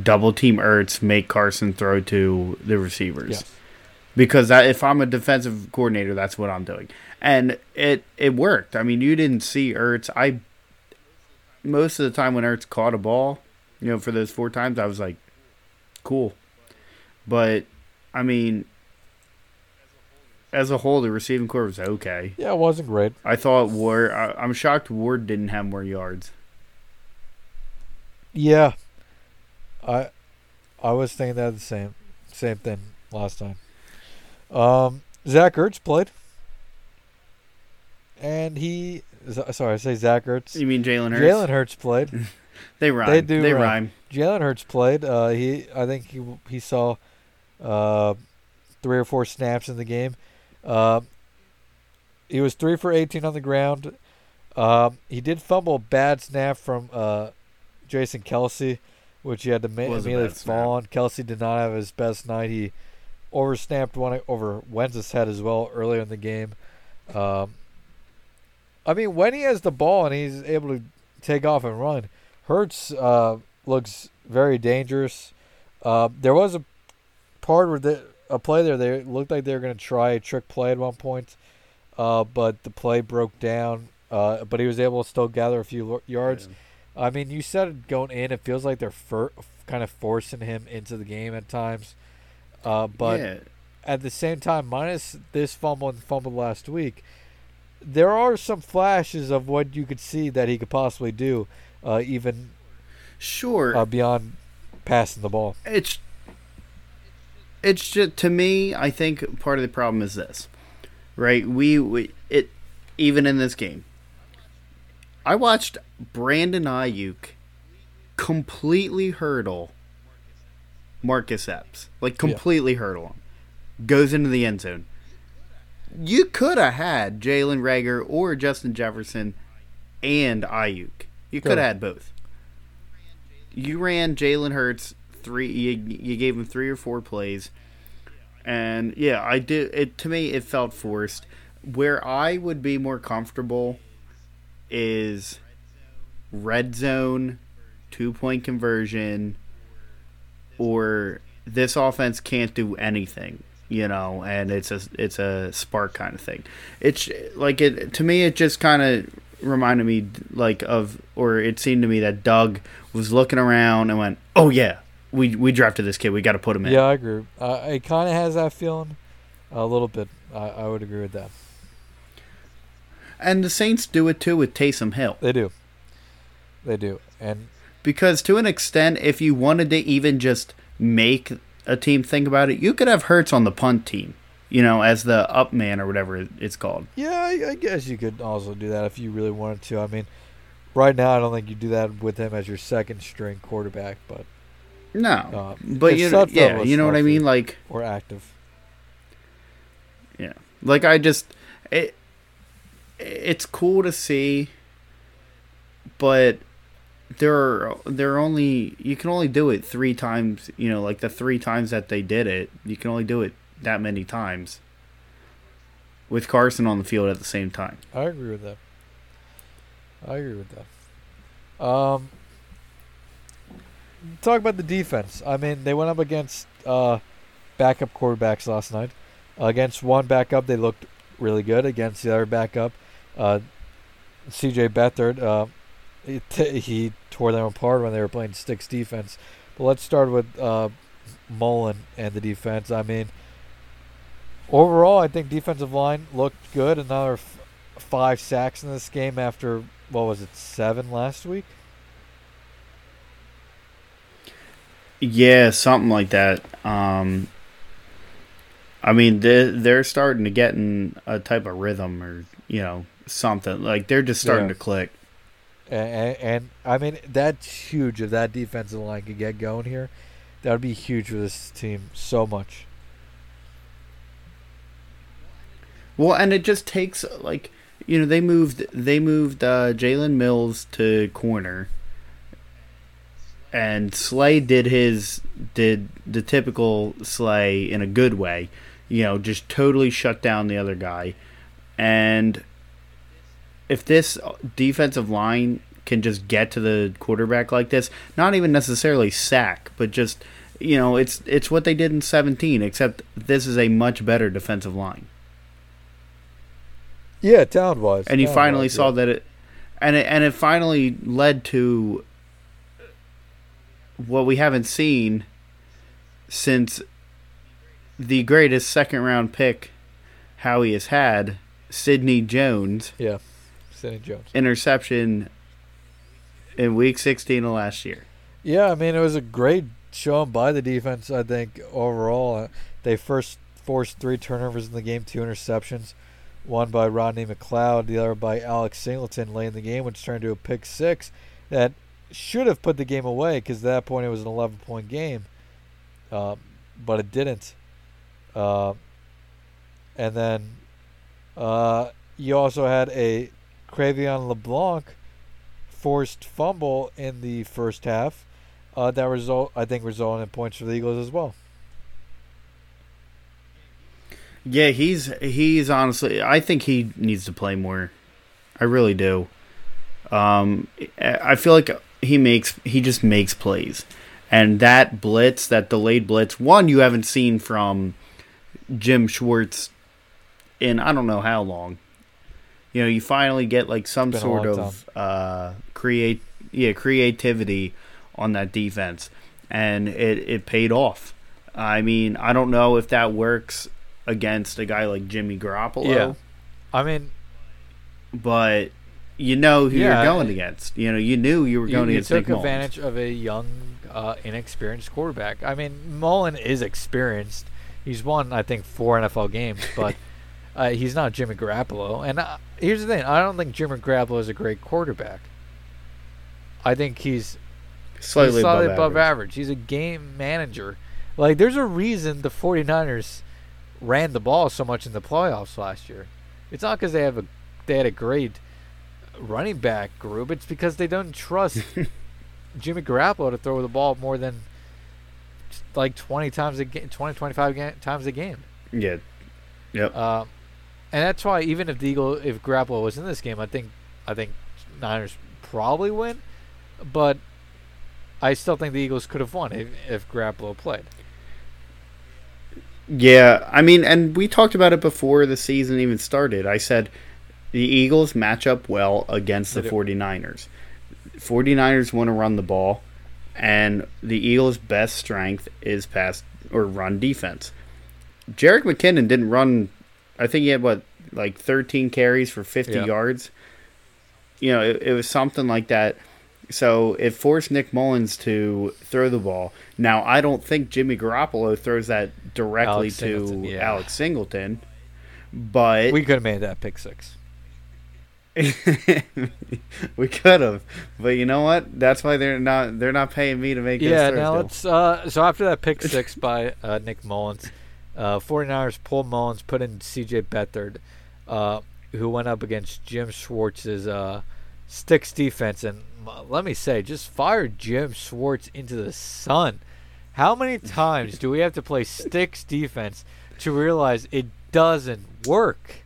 double team Ertz, make Carson throw to the receivers. Yes. Because that, if I'm a defensive coordinator, that's what I'm doing, and it it worked. I mean, you didn't see Ertz. I most of the time when Ertz caught a ball, you know, for those four times, I was like, cool. But I mean, as a whole, the receiving core was okay. Yeah, it wasn't great. I thought Ward. I, I'm shocked Ward didn't have more yards. Yeah, I I was thinking that the same same thing last time. Um, Zach Ertz played, and he. Sorry, I say Zach Ertz. You mean Jalen Hurts? Jalen Hurts played. *laughs* they rhyme. They do They rhyme. rhyme. Jalen Hurts played. Uh, he, I think he he saw uh, three or four snaps in the game. Uh, he was three for 18 on the ground. Um, he did fumble a bad snap from uh, Jason Kelce, which he had to ma- immediately fall on. Kelce did not have his best night. He oversnapped one over Wentz's head as well earlier in the game. Um, I mean, when he has the ball and he's able to take off and run, Hurts uh, looks very dangerous. Uh, there was a part where the, a play there. They looked like they were going to try a trick play at one point, uh, but the play broke down. Uh, but he was able to still gather a few yards. I mean, you said going in. It feels like they're fir- kind of forcing him into the game at times. Uh, but yeah. at the same time, minus this fumble and fumble last week, there are some flashes of what you could see that he could possibly do, uh, even Sure. uh, beyond passing the ball. it's it's just to me i think part of the problem is this right we, we it even in this game i watched brandon aiyuk completely hurdle marcus epps like completely hurdle him goes into the end zone you could have had jalen reagor or justin jefferson and aiyuk you could have had both you ran Jalen Hurts three. You, you gave him three or four plays, and yeah, I did. It to me, it felt forced. Where I would be more comfortable is red zone, two point conversion, or this offense can't do anything. You know, and it's a it's a spark kind of thing. It's like it to me. It just kind of reminded me like of, or it seemed to me that Doug was looking around and went, "Oh yeah, we we drafted this kid. We got to put him in." Yeah, I agree. Uh, it kind of has that feeling a little bit. I, I would agree with that. And the Saints do it too with Taysom Hill. They do. They do. And Because to an extent, if you wanted to even just make a team think about it, you could have Hurts on the punt team, you know, as the up man or whatever it's called. yeah, I, I guess you could also do that if you really wanted to. I mean, right now I don't think you do that with him as your second string quarterback, but No, Uh, but you know, yeah, you know what I mean. Like, or active. yeah, like I just it. It's cool to see, but there are there are only you can only do it three times. You know, like the three times that they did it, you can only do it that many times. With Carson on the field at the same time. I agree with that. I agree with that. Um, talk about the defense. I mean, they went up against uh, backup quarterbacks last night. against one backup, they looked really good against the other backup. Uh, C.J. Beathard, uh, he, tore them apart when they were playing sticks defense. But let's start with uh, Mullen and the defense. I mean, overall, I think defensive line looked good. Another f- five sacks in this game after what was it, seven last week? Yeah, something like that. Um, I mean, they're starting to get in a type of rhythm or, you know, something. Like, they're just starting Yeah. to click. And, and, and I mean, that's huge if that defensive line could get going here. That would be huge for this team so much. Well, and it just takes, like, you know, they moved they moved uh, Jalen Mills to corner. And Slay did his did the typical Slay in a good way, you know, just totally shut down the other guy. And if this defensive line can just get to the quarterback like this, not even necessarily sack, but just you know, it's it's what they did in 17 except this is a much better defensive line. Yeah, talent wise. And you finally saw that it and it and it finally led to what we haven't seen since the greatest second round pick Howie has had, Sidney Jones, Yeah, Sidney Jones. interception in week 16 of last year. Yeah, I mean, it was a great showing by the defense, I think, overall. Uh, they first forced three turnovers in the game, two interceptions. One by Rodney McLeod, the other by Alex Singleton late in the game, which turned into a pick six that should have put the game away because at that point it was an 11 point game. Uh, but it didn't. Uh, and then uh, you also had a Cre'Von LeBlanc forced fumble in the first half uh, that result I think resulted in points for the Eagles as well. Yeah, he's he's honestly. I think he needs to play more. I really do. Um, I feel like he makes he just makes plays, and that blitz, that delayed blitz, one you haven't seen from Jim Schwartz in I don't know how long. You know, you finally get like some sort of uh, create yeah creativity on that defense, and it it paid off. I mean, I don't know if that works against a guy like Jimmy Garoppolo. Yeah. I mean, but you know who Yeah, you're going against. You know, you knew you were you, going you against took Nick Mullens. advantage of a young, uh, inexperienced quarterback. I mean, Mullen is experienced. He's won, I think, four NFL games, but *laughs* uh, he's not Jimmy Garoppolo. And uh, here's the thing: I don't think Jimmy Garoppolo is a great quarterback. I think he's Slightly he's slightly above, above average. average. He's a game manager. Like, there's a reason the 49ers ran the ball so much in the playoffs last year. It's not because they have a they had a great running back group. It's because they don't trust *laughs* Jimmy Garoppolo to throw the ball more than like 20 times a game, 20 25 ga- times a game. Yeah. Yep. Um, and that's why even if the Eagle, if Garoppolo was in this game, I think I think Niners probably win, but I still think the Eagles could have won if, if Garoppolo played. Yeah, I mean, and we talked about it before the season even started. I said the Eagles match up well against the They do. 49ers. 49ers want to run the ball, and the Eagles' best strength is pass or run defense. Jerick McKinnon didn't run, I think he had, what, like 13 carries for 50 Yeah. yards? You know, it, it was something like that. So it forced Nick Mullens to throw the ball. Now I don't think Jimmy Garoppolo throws that directly Alex to yeah. Alex Singleton, but We could have made that pick six. *laughs* we could have. But you know what? That's why they're not they're not paying me to make Yeah, this now let's. Uh, so after that pick six by uh, Nick Mullins, uh, 49ers pulled Mullens, put in CJ Beathard, uh, who went up against Jim Schwartz's uh, sticks defense. And let me say, just fired Jim Schwartz into the sun. How many *laughs* times do we have to play sticks defense to realize it doesn't work?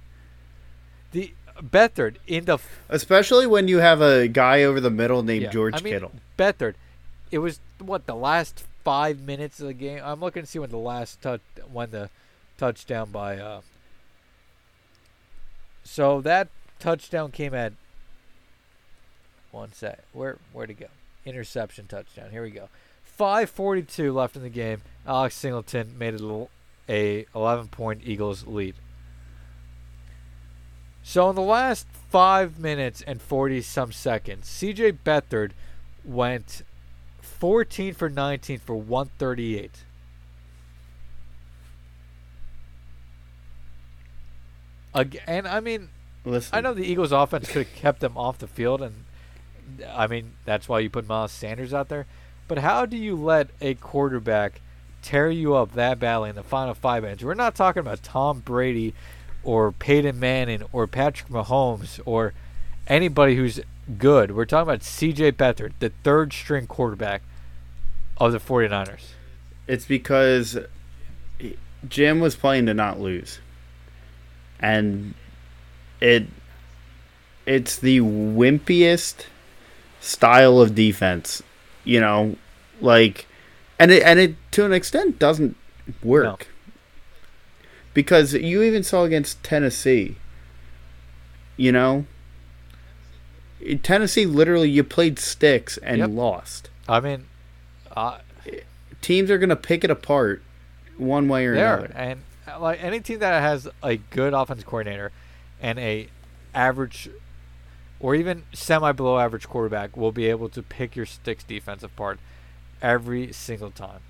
The Beathard in the Especially when you have a guy over the middle named Yeah, George I mean, Kittle. Beathard. It was what the last five minutes of the game. I'm looking to see when the last touch, when the touchdown by uh, So that touchdown came at one sec. Where where'd it go? Interception touchdown. Here we go. 5:42 left in the game. Alex Singleton made it a, a 11 point Eagles lead. So in the last five minutes and 40 some seconds, CJ Beathard went 14 for 19 for 138. Again, and I mean, Listen, I know the Eagles' offense could have kept them off the field, and I mean that's why you put Miles Sanders out there. But how do you let a quarterback tear you up that badly in the final five minutes? We're not talking about Tom Brady or Peyton Manning or Patrick Mahomes or anybody who's good. We're talking about C.J. Beathard, the third string quarterback of the 49ers. It's because Jim was playing to not lose. And it it's the wimpiest style of defense, you know, like and it and it to an extent doesn't work. No. Because you even saw against Tennessee, you know, Tennessee literally you played sticks and yep. lost. I mean, uh, teams are going to pick it apart one way or another. And like any team that has a good offense coordinator and a average or even semi below average quarterback will be able to pick your sticks defensive part every single time.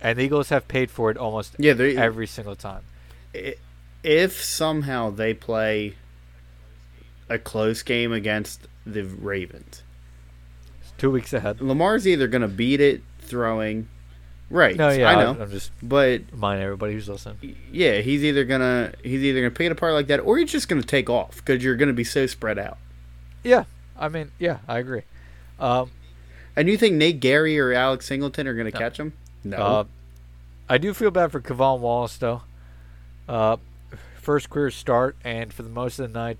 And the Eagles have paid for it almost yeah, every single time. If somehow they play a close game against the Ravens, it's two weeks ahead. Lamar's either going to beat it throwing Right. No, yeah, I know. I'm just but mind everybody who's listening. Yeah, he's either gonna he's either gonna pick it apart like that, or he's just gonna take off because you're gonna be so spread out. Yeah, I mean, yeah, I agree. Um, and you think Nate Gerry or Alex Singleton are gonna no. catch him? No. Uh, I do feel bad for K'Von Wallace though. Uh, first career start, and for the most of the night,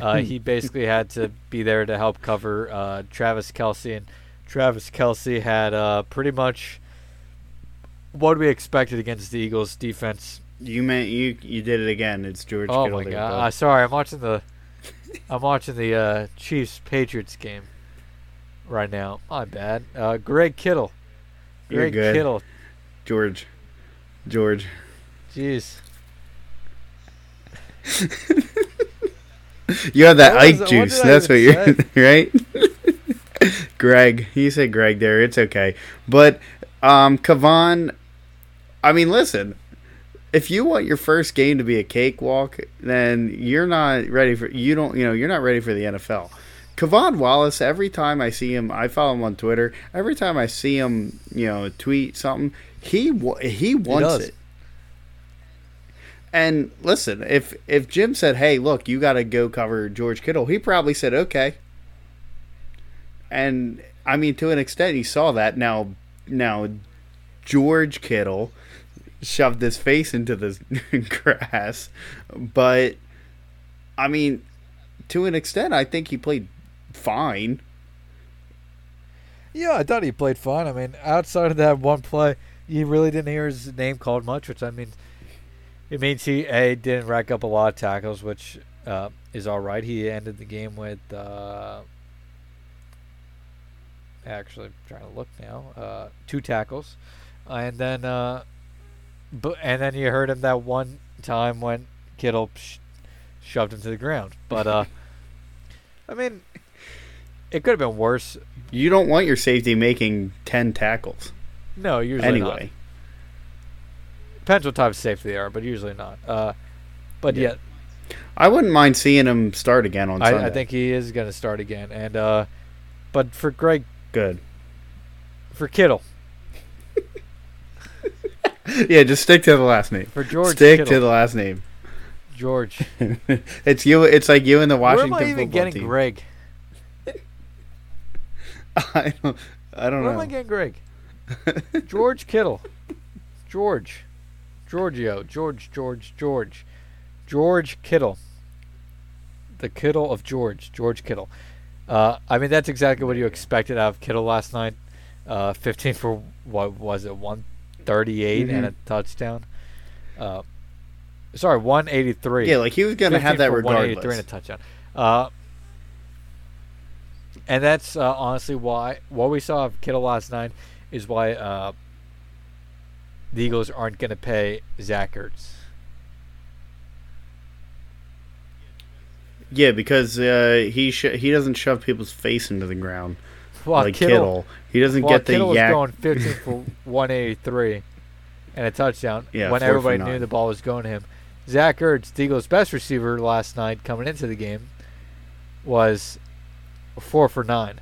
uh, he *laughs* basically had to be there to help cover uh, Travis Kelce, and Travis Kelce had uh, pretty much what we expected against the Eagles defense. You meant you you did it again. It's George. Oh Kittle my god! Uh, sorry, I'm watching the I'm watching the uh, Chiefs Patriots game right now. My bad. Uh, Greg Kittle. Greg You're good. Kittle. George. George. Jeez. *laughs* *laughs* you have that what Ike juice. What That's what you're right. *laughs* Greg. you said Greg there. It's okay. But um K'Von I mean, listen, if you want your first game to be a cakewalk, then you're not ready for you don't you know you're not ready for the NFL. K'Von Wallace, every time I see him, I follow him on Twitter. Every time I see him, you know, tweet something, he he wants he it. And listen, if if Jim said, "Hey, look, you got to go cover George Kittle," he probably said, "Okay." And I mean, to an extent, he saw that. Now, now, George Kittle shoved his face into the *laughs* grass. But I mean, to an extent, I think he played fine. Yeah, I thought he played fine. I mean, outside of that one play, you really didn't hear his name called much, which I mean, it means he a didn't rack up a lot of tackles, which uh, is all right. He ended the game with. Uh, actually, I'm trying to look now. Uh, two tackles, and then uh, but and then you heard him that one time when Kittle sh- shoved him to the ground. But uh, *laughs* I mean, it could have been worse. You don't want your safety making ten tackles. No, usually anyway. Not. Depends what type of safety they are, but usually not. Uh, but yeah. yet, I wouldn't mind seeing him start again on Sunday. I, I think he is going to start again, and uh, but for Greg, good. For Kittle, *laughs* yeah, just stick to the last name. For George, stick Kittle. to the last name. George. *laughs* it's you. It's like you and the Washington Where am I even getting team. Greg? *laughs* I don't. I don't Where know. am I getting Greg? George Kittle. George. Giorgio. George. George. George. George Kittle. The Kittle of George. George Kittle. Uh, I mean, that's exactly what you expected out of Kittle last night. Uh, 15 for what was it? 138 mm-hmm. and a touchdown. Uh, Sorry, 183. Yeah, like he was going to have 15 that for 183 regardless. and a touchdown. Uh, and that's uh, honestly why what we saw of Kittle last night is why uh, the Eagles aren't going to pay Zach Ertz. Yeah, because uh, he sh- he doesn't shove people's face into the ground Well, like Kittle, Kittle. He doesn't well, get the Kittle was yak. going 15 *laughs* for 183 and a touchdown Yeah, when everybody knew the ball was going to him. Zach Ertz, the Eagles' best receiver last night coming into the game, was four for nine.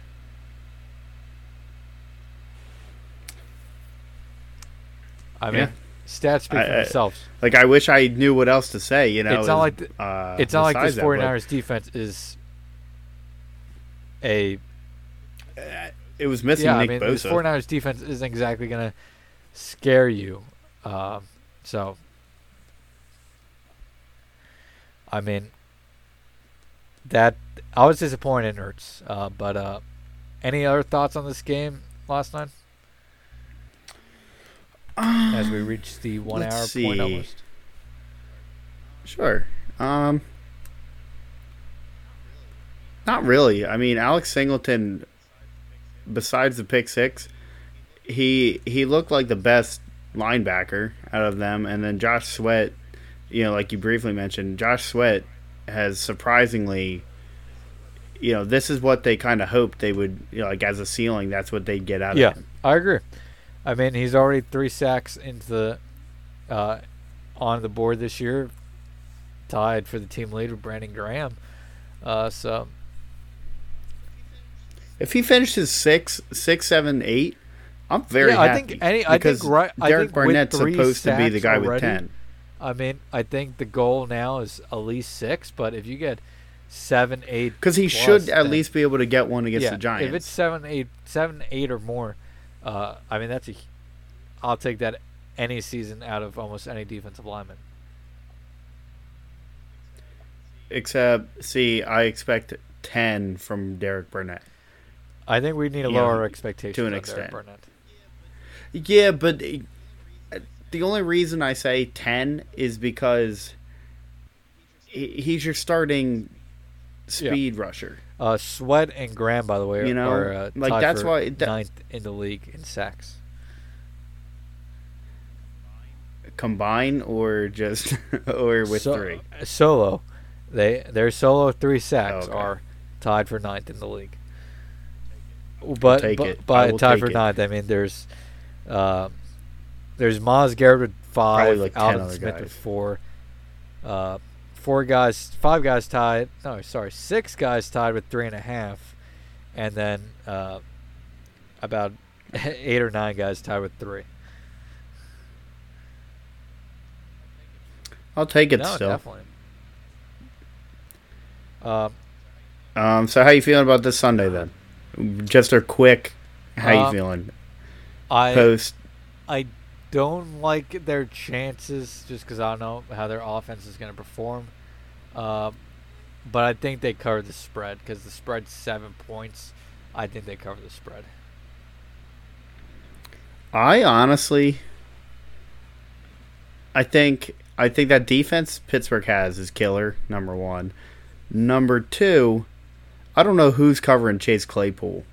I mean, Yeah. stats speak for I- themselves. Like I wish I knew what else to say. You know, It's not like the- uh, it's not like this that, but 49ers defense is a It was missing yeah. I Nick mean, this Bosa. 49ers defense isn't exactly going to scare you. Um, so, I mean, that I was disappointed in Ertz. Uh, but uh, any other thoughts on this game last night? As we reach the one hour see. point almost. Sure. Um. Not really. I mean, Alex Singleton, besides the pick six, he he looked like the best linebacker out of them, and then Josh Sweat, you know, like you briefly mentioned, Josh Sweat has surprisingly, you know, this is what they kind of hoped they would, you know, like as a ceiling, that's what they'd get out Yeah, of him. Yeah, I agree. I mean, he's already three sacks into the uh, on the board this year, tied for the team lead with Brandon Graham. Uh, so If he finishes six, six, seven, eight, I'm very yeah, I think any. I think right. I Derek think Barnett's supposed to be the guy with ten. I mean, I think the goal now is at least six. But if you get seven, eight, Because he plus, should at then- least be able to get one against yeah, the Giants. If it's seven, eight, seven, eight or more, uh, I mean that's a. I'll take that any season out of almost any defensive lineman. Except, see, I expect ten from Derek Barnett. I think we need to lower our expectations to an extent. Yeah, but the only reason I say ten is because he's your starting speed rusher. Uh, Sweat and Graham, by the way, You know, are uh, like, tied that's for why- that- ninth in the league in sacks. Combine or just *laughs* or with So- three. Solo, they their solo three sacks Okay. are tied for ninth in the league. But but, it. By tied for it. ninth, I mean there's uh, there's Myles Garrett with five, like 10 Aldon Smith guys. with four, uh, four guys, five guys tied. No, sorry, six guys tied with three and a half, and then uh, about *laughs* eight or nine guys tied with three. I'll take it no, still. definitely. Um, Um, so how you feeling about this Sunday then? Just a quick. How you Um, feeling? I Post. I don't like their chances just because I don't know how their offense is going to perform. Uh, but I think they cover the spread because the spread's seven points. I think they cover the spread. I honestly, I think I think that defense Pittsburgh has is killer. Number one, number two, I don't know who's covering Chase Claypool.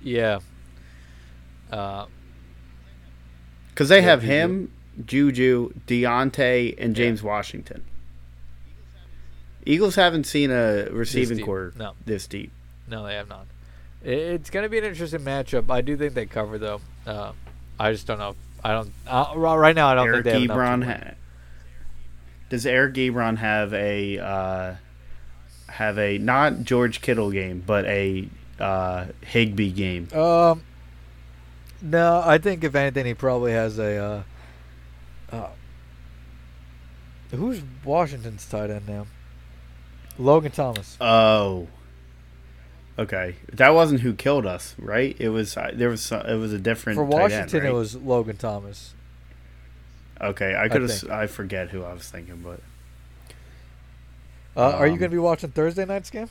Yeah. Uh, Because they Yeah, have him, Juju, Deontay, and Yeah. James Washington. Eagles haven't seen a receiving deep. core No. this deep. no, they have not. It's going to be an interesting matchup. I do think they cover though. Uh, I just don't know. I don't. Uh, right now, I don't Eric think they have Ebron. win. Ha- does Eric Ebron have a uh, have a not George Kittle game, but a uh, Higbee game? Um, no, I think if anything, he probably has a. Uh, uh, who's Washington's tight end now? Logan Thomas. Oh. Okay, that wasn't who killed us, right? It was uh, there was some- it was a different For tight end, Washington, right? it was Logan Thomas. okay. I could have. I forget who I was thinking, but Uh, are you Um, going to be watching Thursday night's game?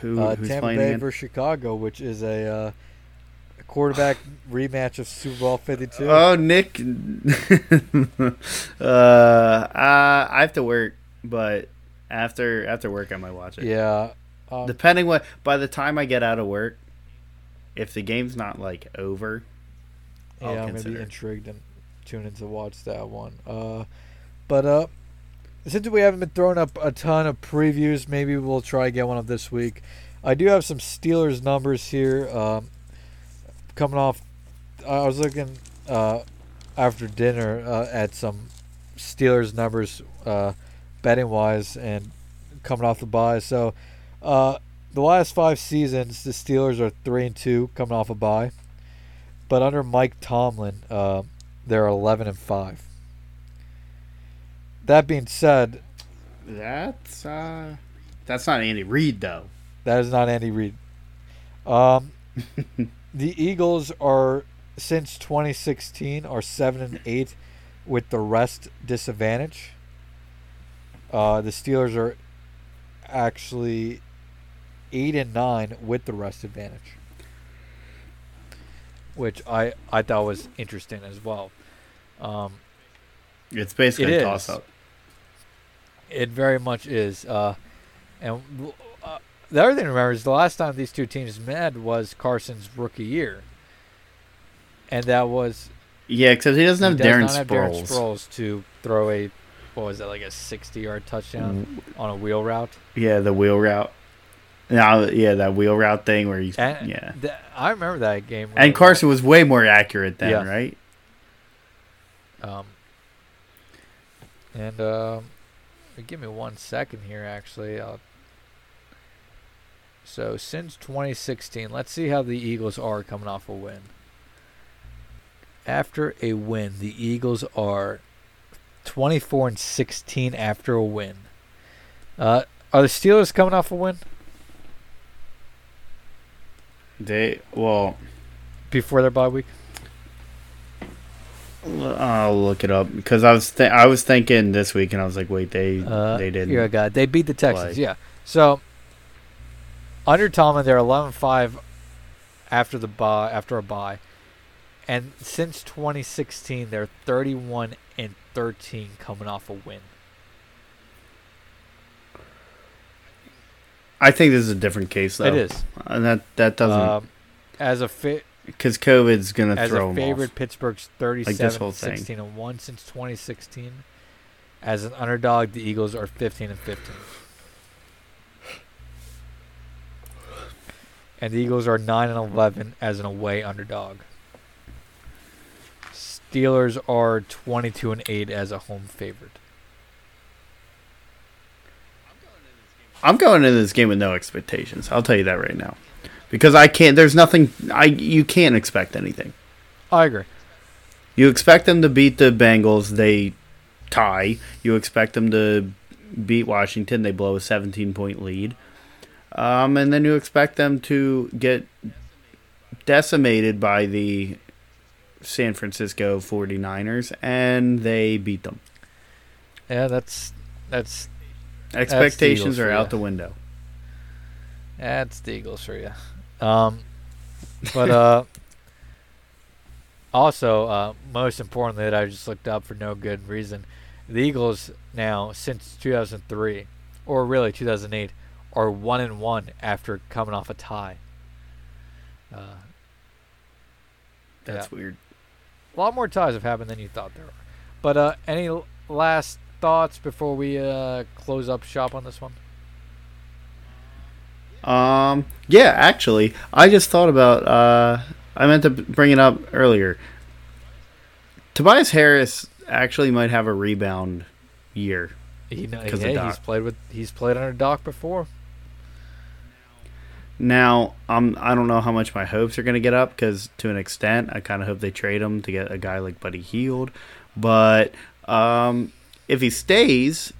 who Uh, who's Tampa playing Bay again? versus Chicago, which is a uh, quarterback *laughs* rematch of Super Bowl Fifty Two? Oh, Nick. *laughs* uh, uh, I have to work, but after after work, I might watch it. yeah. Um, Depending what, by the time I get out of work, if the game's not like over, yeah, I'll yeah, maybe consider. intrigued and tune in to watch that one. Uh, but uh, since we haven't been throwing up a ton of previews, maybe we'll try to get one up this week. I do have some Steelers numbers here. Um, coming off, I was looking uh, after dinner uh, at some Steelers numbers, uh, betting wise, and coming off the bye. So, uh, the last five seasons, the Steelers are three and two, coming off a bye. But under Mike Tomlin, uh, they're eleven and five. That being said, that's uh, that's not Andy Reid though. that is not Andy Reid. Um, *laughs* the Eagles are since 2016 are seven and eight with the rest disadvantage. Uh, the Steelers are actually eight and nine with the rest advantage, which I I thought was interesting as well. Um, It's basically It a toss up. It very much is. Uh, and uh, the other thing to remember is the last time these two teams met was Carson's rookie year. And that was Yeah, because he doesn't have he does Darren have Darren Sproles. Sproles to throw a what was that like a 60 yard touchdown on a wheel route. Yeah, the wheel route. Now, yeah, that wheel route thing where he's And yeah. th- I remember that game. And Carson was way more accurate then, Yeah. right? Um, and um, give me one second here, actually. I'll, so since 2016, let's see how the Eagles are coming off a win. After a win, the Eagles are 24 and 16 after a win. Uh, are the Steelers coming off a win They well, before their bye week? I'll look it up because I was th- I was thinking this week and I was like, wait, they Uh, they didn't. Yeah, God, they beat the Texans. Yeah. So under Tomlin, they're 11-5 after the bye, after a bye, and since 2016, they're 31 and 13 coming off a win. I think this is a different case though. It is. and that that doesn't Um, as a fit because COVID's gonna as throw a favorite. Pittsburgh's whole 37 thing. 16 and 1 since 2016. As an underdog, the Eagles are 15 and 15. And the Eagles are 9 and 11 as an away underdog. Steelers are 22 and 8 as a home favorite. I'm going into this game with no expectations. I'll tell you that right now, because I can't. There's nothing. I you can't expect anything. I agree. You expect them to beat the Bengals, they tie. You expect them to beat Washington, they blow a 17 point lead. Um, and then you expect them to get decimated by the San Francisco 49ers, and they beat them. Yeah, that's that's Expectations Eagles are out the window. That's the Eagles for you. Um, but uh, *laughs* also, uh, most importantly, that I just looked up for no good reason, the Eagles now since 2003, or really 2008, are one and one after coming off a tie. Uh, That's weird. A lot more ties have happened than you thought there were. But uh, any last thoughts before we uh, close up shop on this one? Um, yeah, actually, I just thought about. Uh, I meant to bring it up earlier. Tobias Harris actually might have a rebound year. He, know, 'Cause of hey, he's played with he's played under Doc before. Now, um, I don't know how much my hopes are going to get up because, to an extent, I kind of hope they trade him to get a guy like Buddy Hield. But um, if he stays,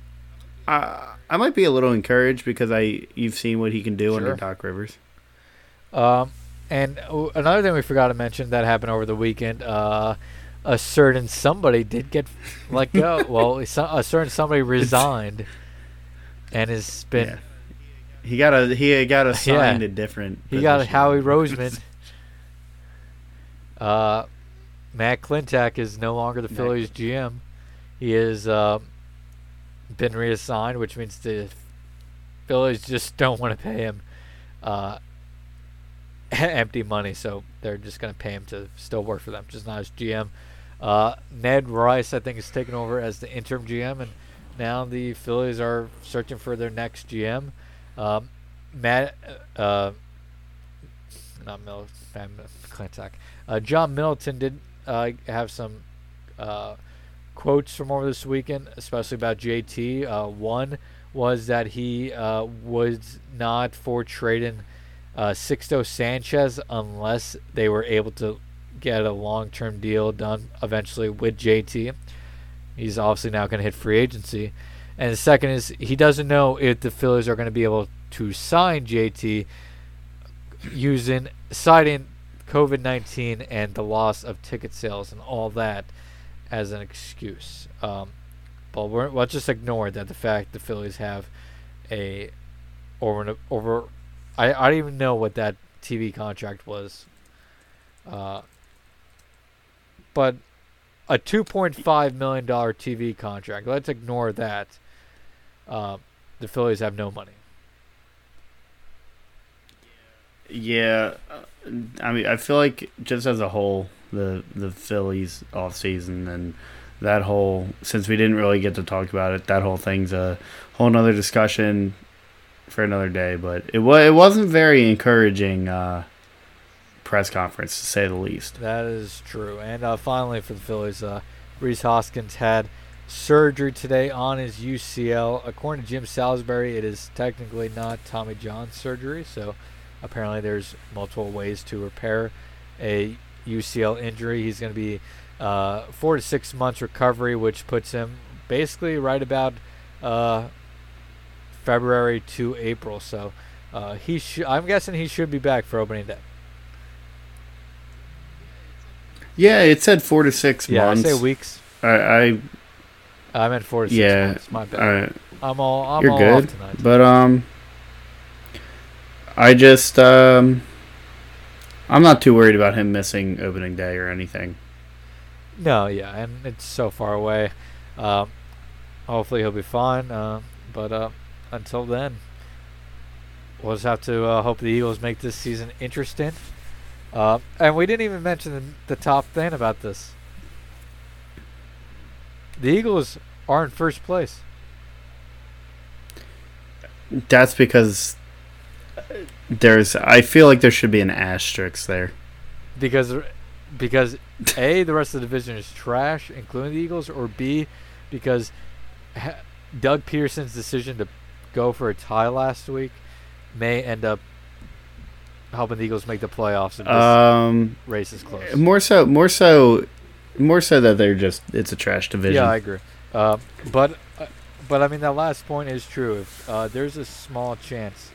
I, I might be a little encouraged because I you've seen what he can do under Doc Rivers. Um, and uh, another thing we forgot to mention that happened over the weekend. Uh, a certain somebody did get let go. *laughs* well, a certain somebody resigned, and has been Yeah. He got a he got assigned *laughs* Yeah. a different. he got position. Howie Roseman. *laughs* Uh, Matt Klentak is no longer the. Phillies GM. He has uh, been reassigned, which means the Phillies just don't want to pay him uh, *laughs* empty money, so they're just going to pay him to still work for them, just not as GM. Uh, Ned Rice, I think, is taking over as the interim GM, and now the Phillies are searching for their next GM. Um, Matt, uh, not Mill, Matt Uh, John Middleton did uh, have some uh, quotes from over this weekend, especially about JT. Uh, one was that he uh, was not for trading uh, Sixto Sanchez unless they were able to get a long-term deal done eventually with JT. He's obviously now going to hit free agency. And the second is he doesn't know if the Phillies are going to be able to sign JT using citing COVID 19 and the loss of ticket sales and all that as an excuse. Um, but we're, let's just ignore that the fact the Phillies have a over over. I, I don't even know what that TV contract was. Uh, but a $2.5 million TV contract. Let's ignore that. Uh, the Phillies have no money. Yeah, uh, I mean, I feel like just as a whole, the the Phillies off season and that whole since we didn't really get to talk about it, that whole thing's a whole nother discussion for another day. But it was it wasn't very encouraging uh, press conference to say the least. That is true. And uh, finally, for the Phillies, uh, Rhys Hoskins had surgery today on his UCL. According to Jim Salisbury, it is technically not Tommy John surgery, so apparently there's multiple ways to repair a UCL injury. He's going to be uh, four to six months recovery, which puts him basically right about uh, February to April. So uh, he sh- I'm guessing he should be back for opening day. Yeah, it said four to six Yeah, months. I say weeks. I, I I meant four to six Yeah, months. My bad. uh, I'm all I'm you're all good, off tonight. but um, I just um, I'm not too worried about him missing opening day or anything. No, yeah, and it's so far away. Um, hopefully he'll be fine. Uh, but uh, until then, we'll just have to uh, hope the Eagles make this season interesting. Uh, and we didn't even mention the, the top thing about this. The Eagles are in first place. That's because there's. I feel like there should be an asterisk there. because because a the rest of the division is trash, including the Eagles, or b because Doug Pederson's decision to go for a tie last week may end up helping the Eagles make the playoffs if this Um, race is close. more so, more so, more so that they're just. It's a trash division. Yeah, I agree. Uh, but uh, but I mean that last point is true. If uh, there's a small chance,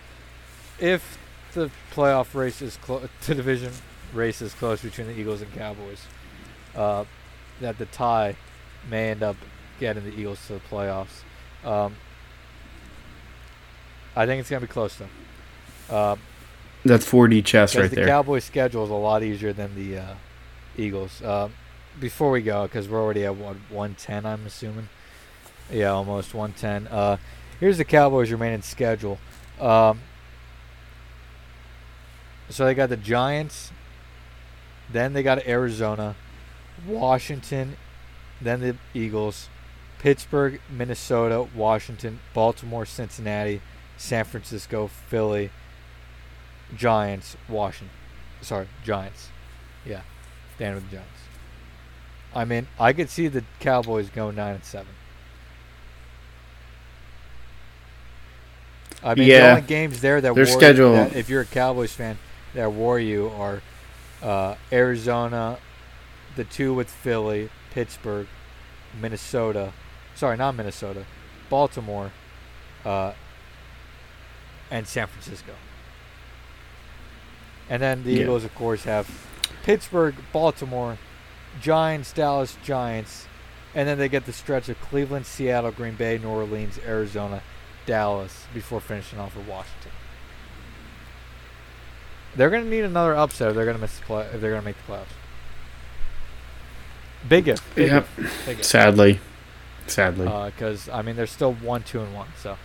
if the playoff race is close, *laughs* the division race is close between the Eagles and Cowboys, uh, that the tie may end up getting the Eagles to the playoffs. Um, I think it's gonna be close though. Uh, That's 4D chess right the there. The Cowboys' schedule is a lot easier than the uh, Eagles. Um, before we go, because we're already at what 110, I'm assuming. Yeah, almost 110. Uh, here's the Cowboys' remaining schedule. Um, so they got the Giants, then they got Arizona, Washington, then the Eagles, Pittsburgh, Minnesota, Washington, Baltimore, Cincinnati, San Francisco, Philly, Giants, Washington. Sorry, Giants. Yeah, stand with the Giants. I mean, I could see the Cowboys going nine and seven. I mean, the only games there that Their worry, schedule- that if you're a Cowboys fan, that worry you are uh, Arizona, the two with Philly, Pittsburgh, Minnesota. Sorry, not Minnesota, Baltimore, uh, and San Francisco. And then the Yeah. Eagles, of course, have Pittsburgh, Baltimore, Giants, Dallas, Giants, and then they get the stretch of Cleveland, Seattle, Green Bay, New Orleans, Arizona, Dallas before finishing off with Washington. They're going to need another upset if they're going to miss the play if they're going to make the playoffs. Big if. Big Yep. if. Big if. Sadly, sadly. because Uh, I mean they're still one, two, and one, so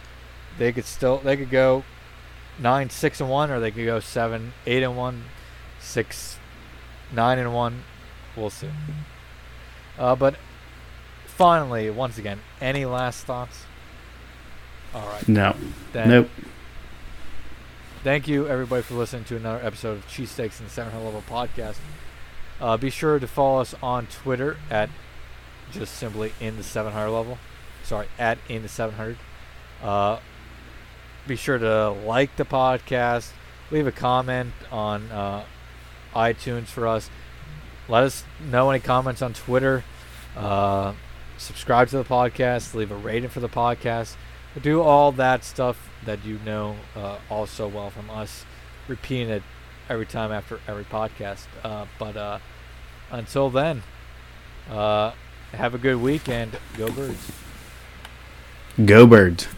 they could still they could go nine, six, and one, or they could go seven, eight, and one, six, nine, and one. We'll see. Uh, but finally, once again, any last thoughts? All right. no. Then Nope. Thank you, everybody, for listening to another episode of Cheesesteaks and the 700 Level Podcast. Uh, be sure to follow us on Twitter at just simply in the 700 level. Sorry, at in the 700. Uh, be sure to like the podcast, leave a comment on uh, iTunes for us. Let us know any comments on Twitter. Uh, subscribe to the podcast, leave a rating for the podcast. Do all that stuff that you know uh, all so well from us, repeating it every time after every podcast. Uh, but uh, until then, uh, have a good week and go birds. Go birds.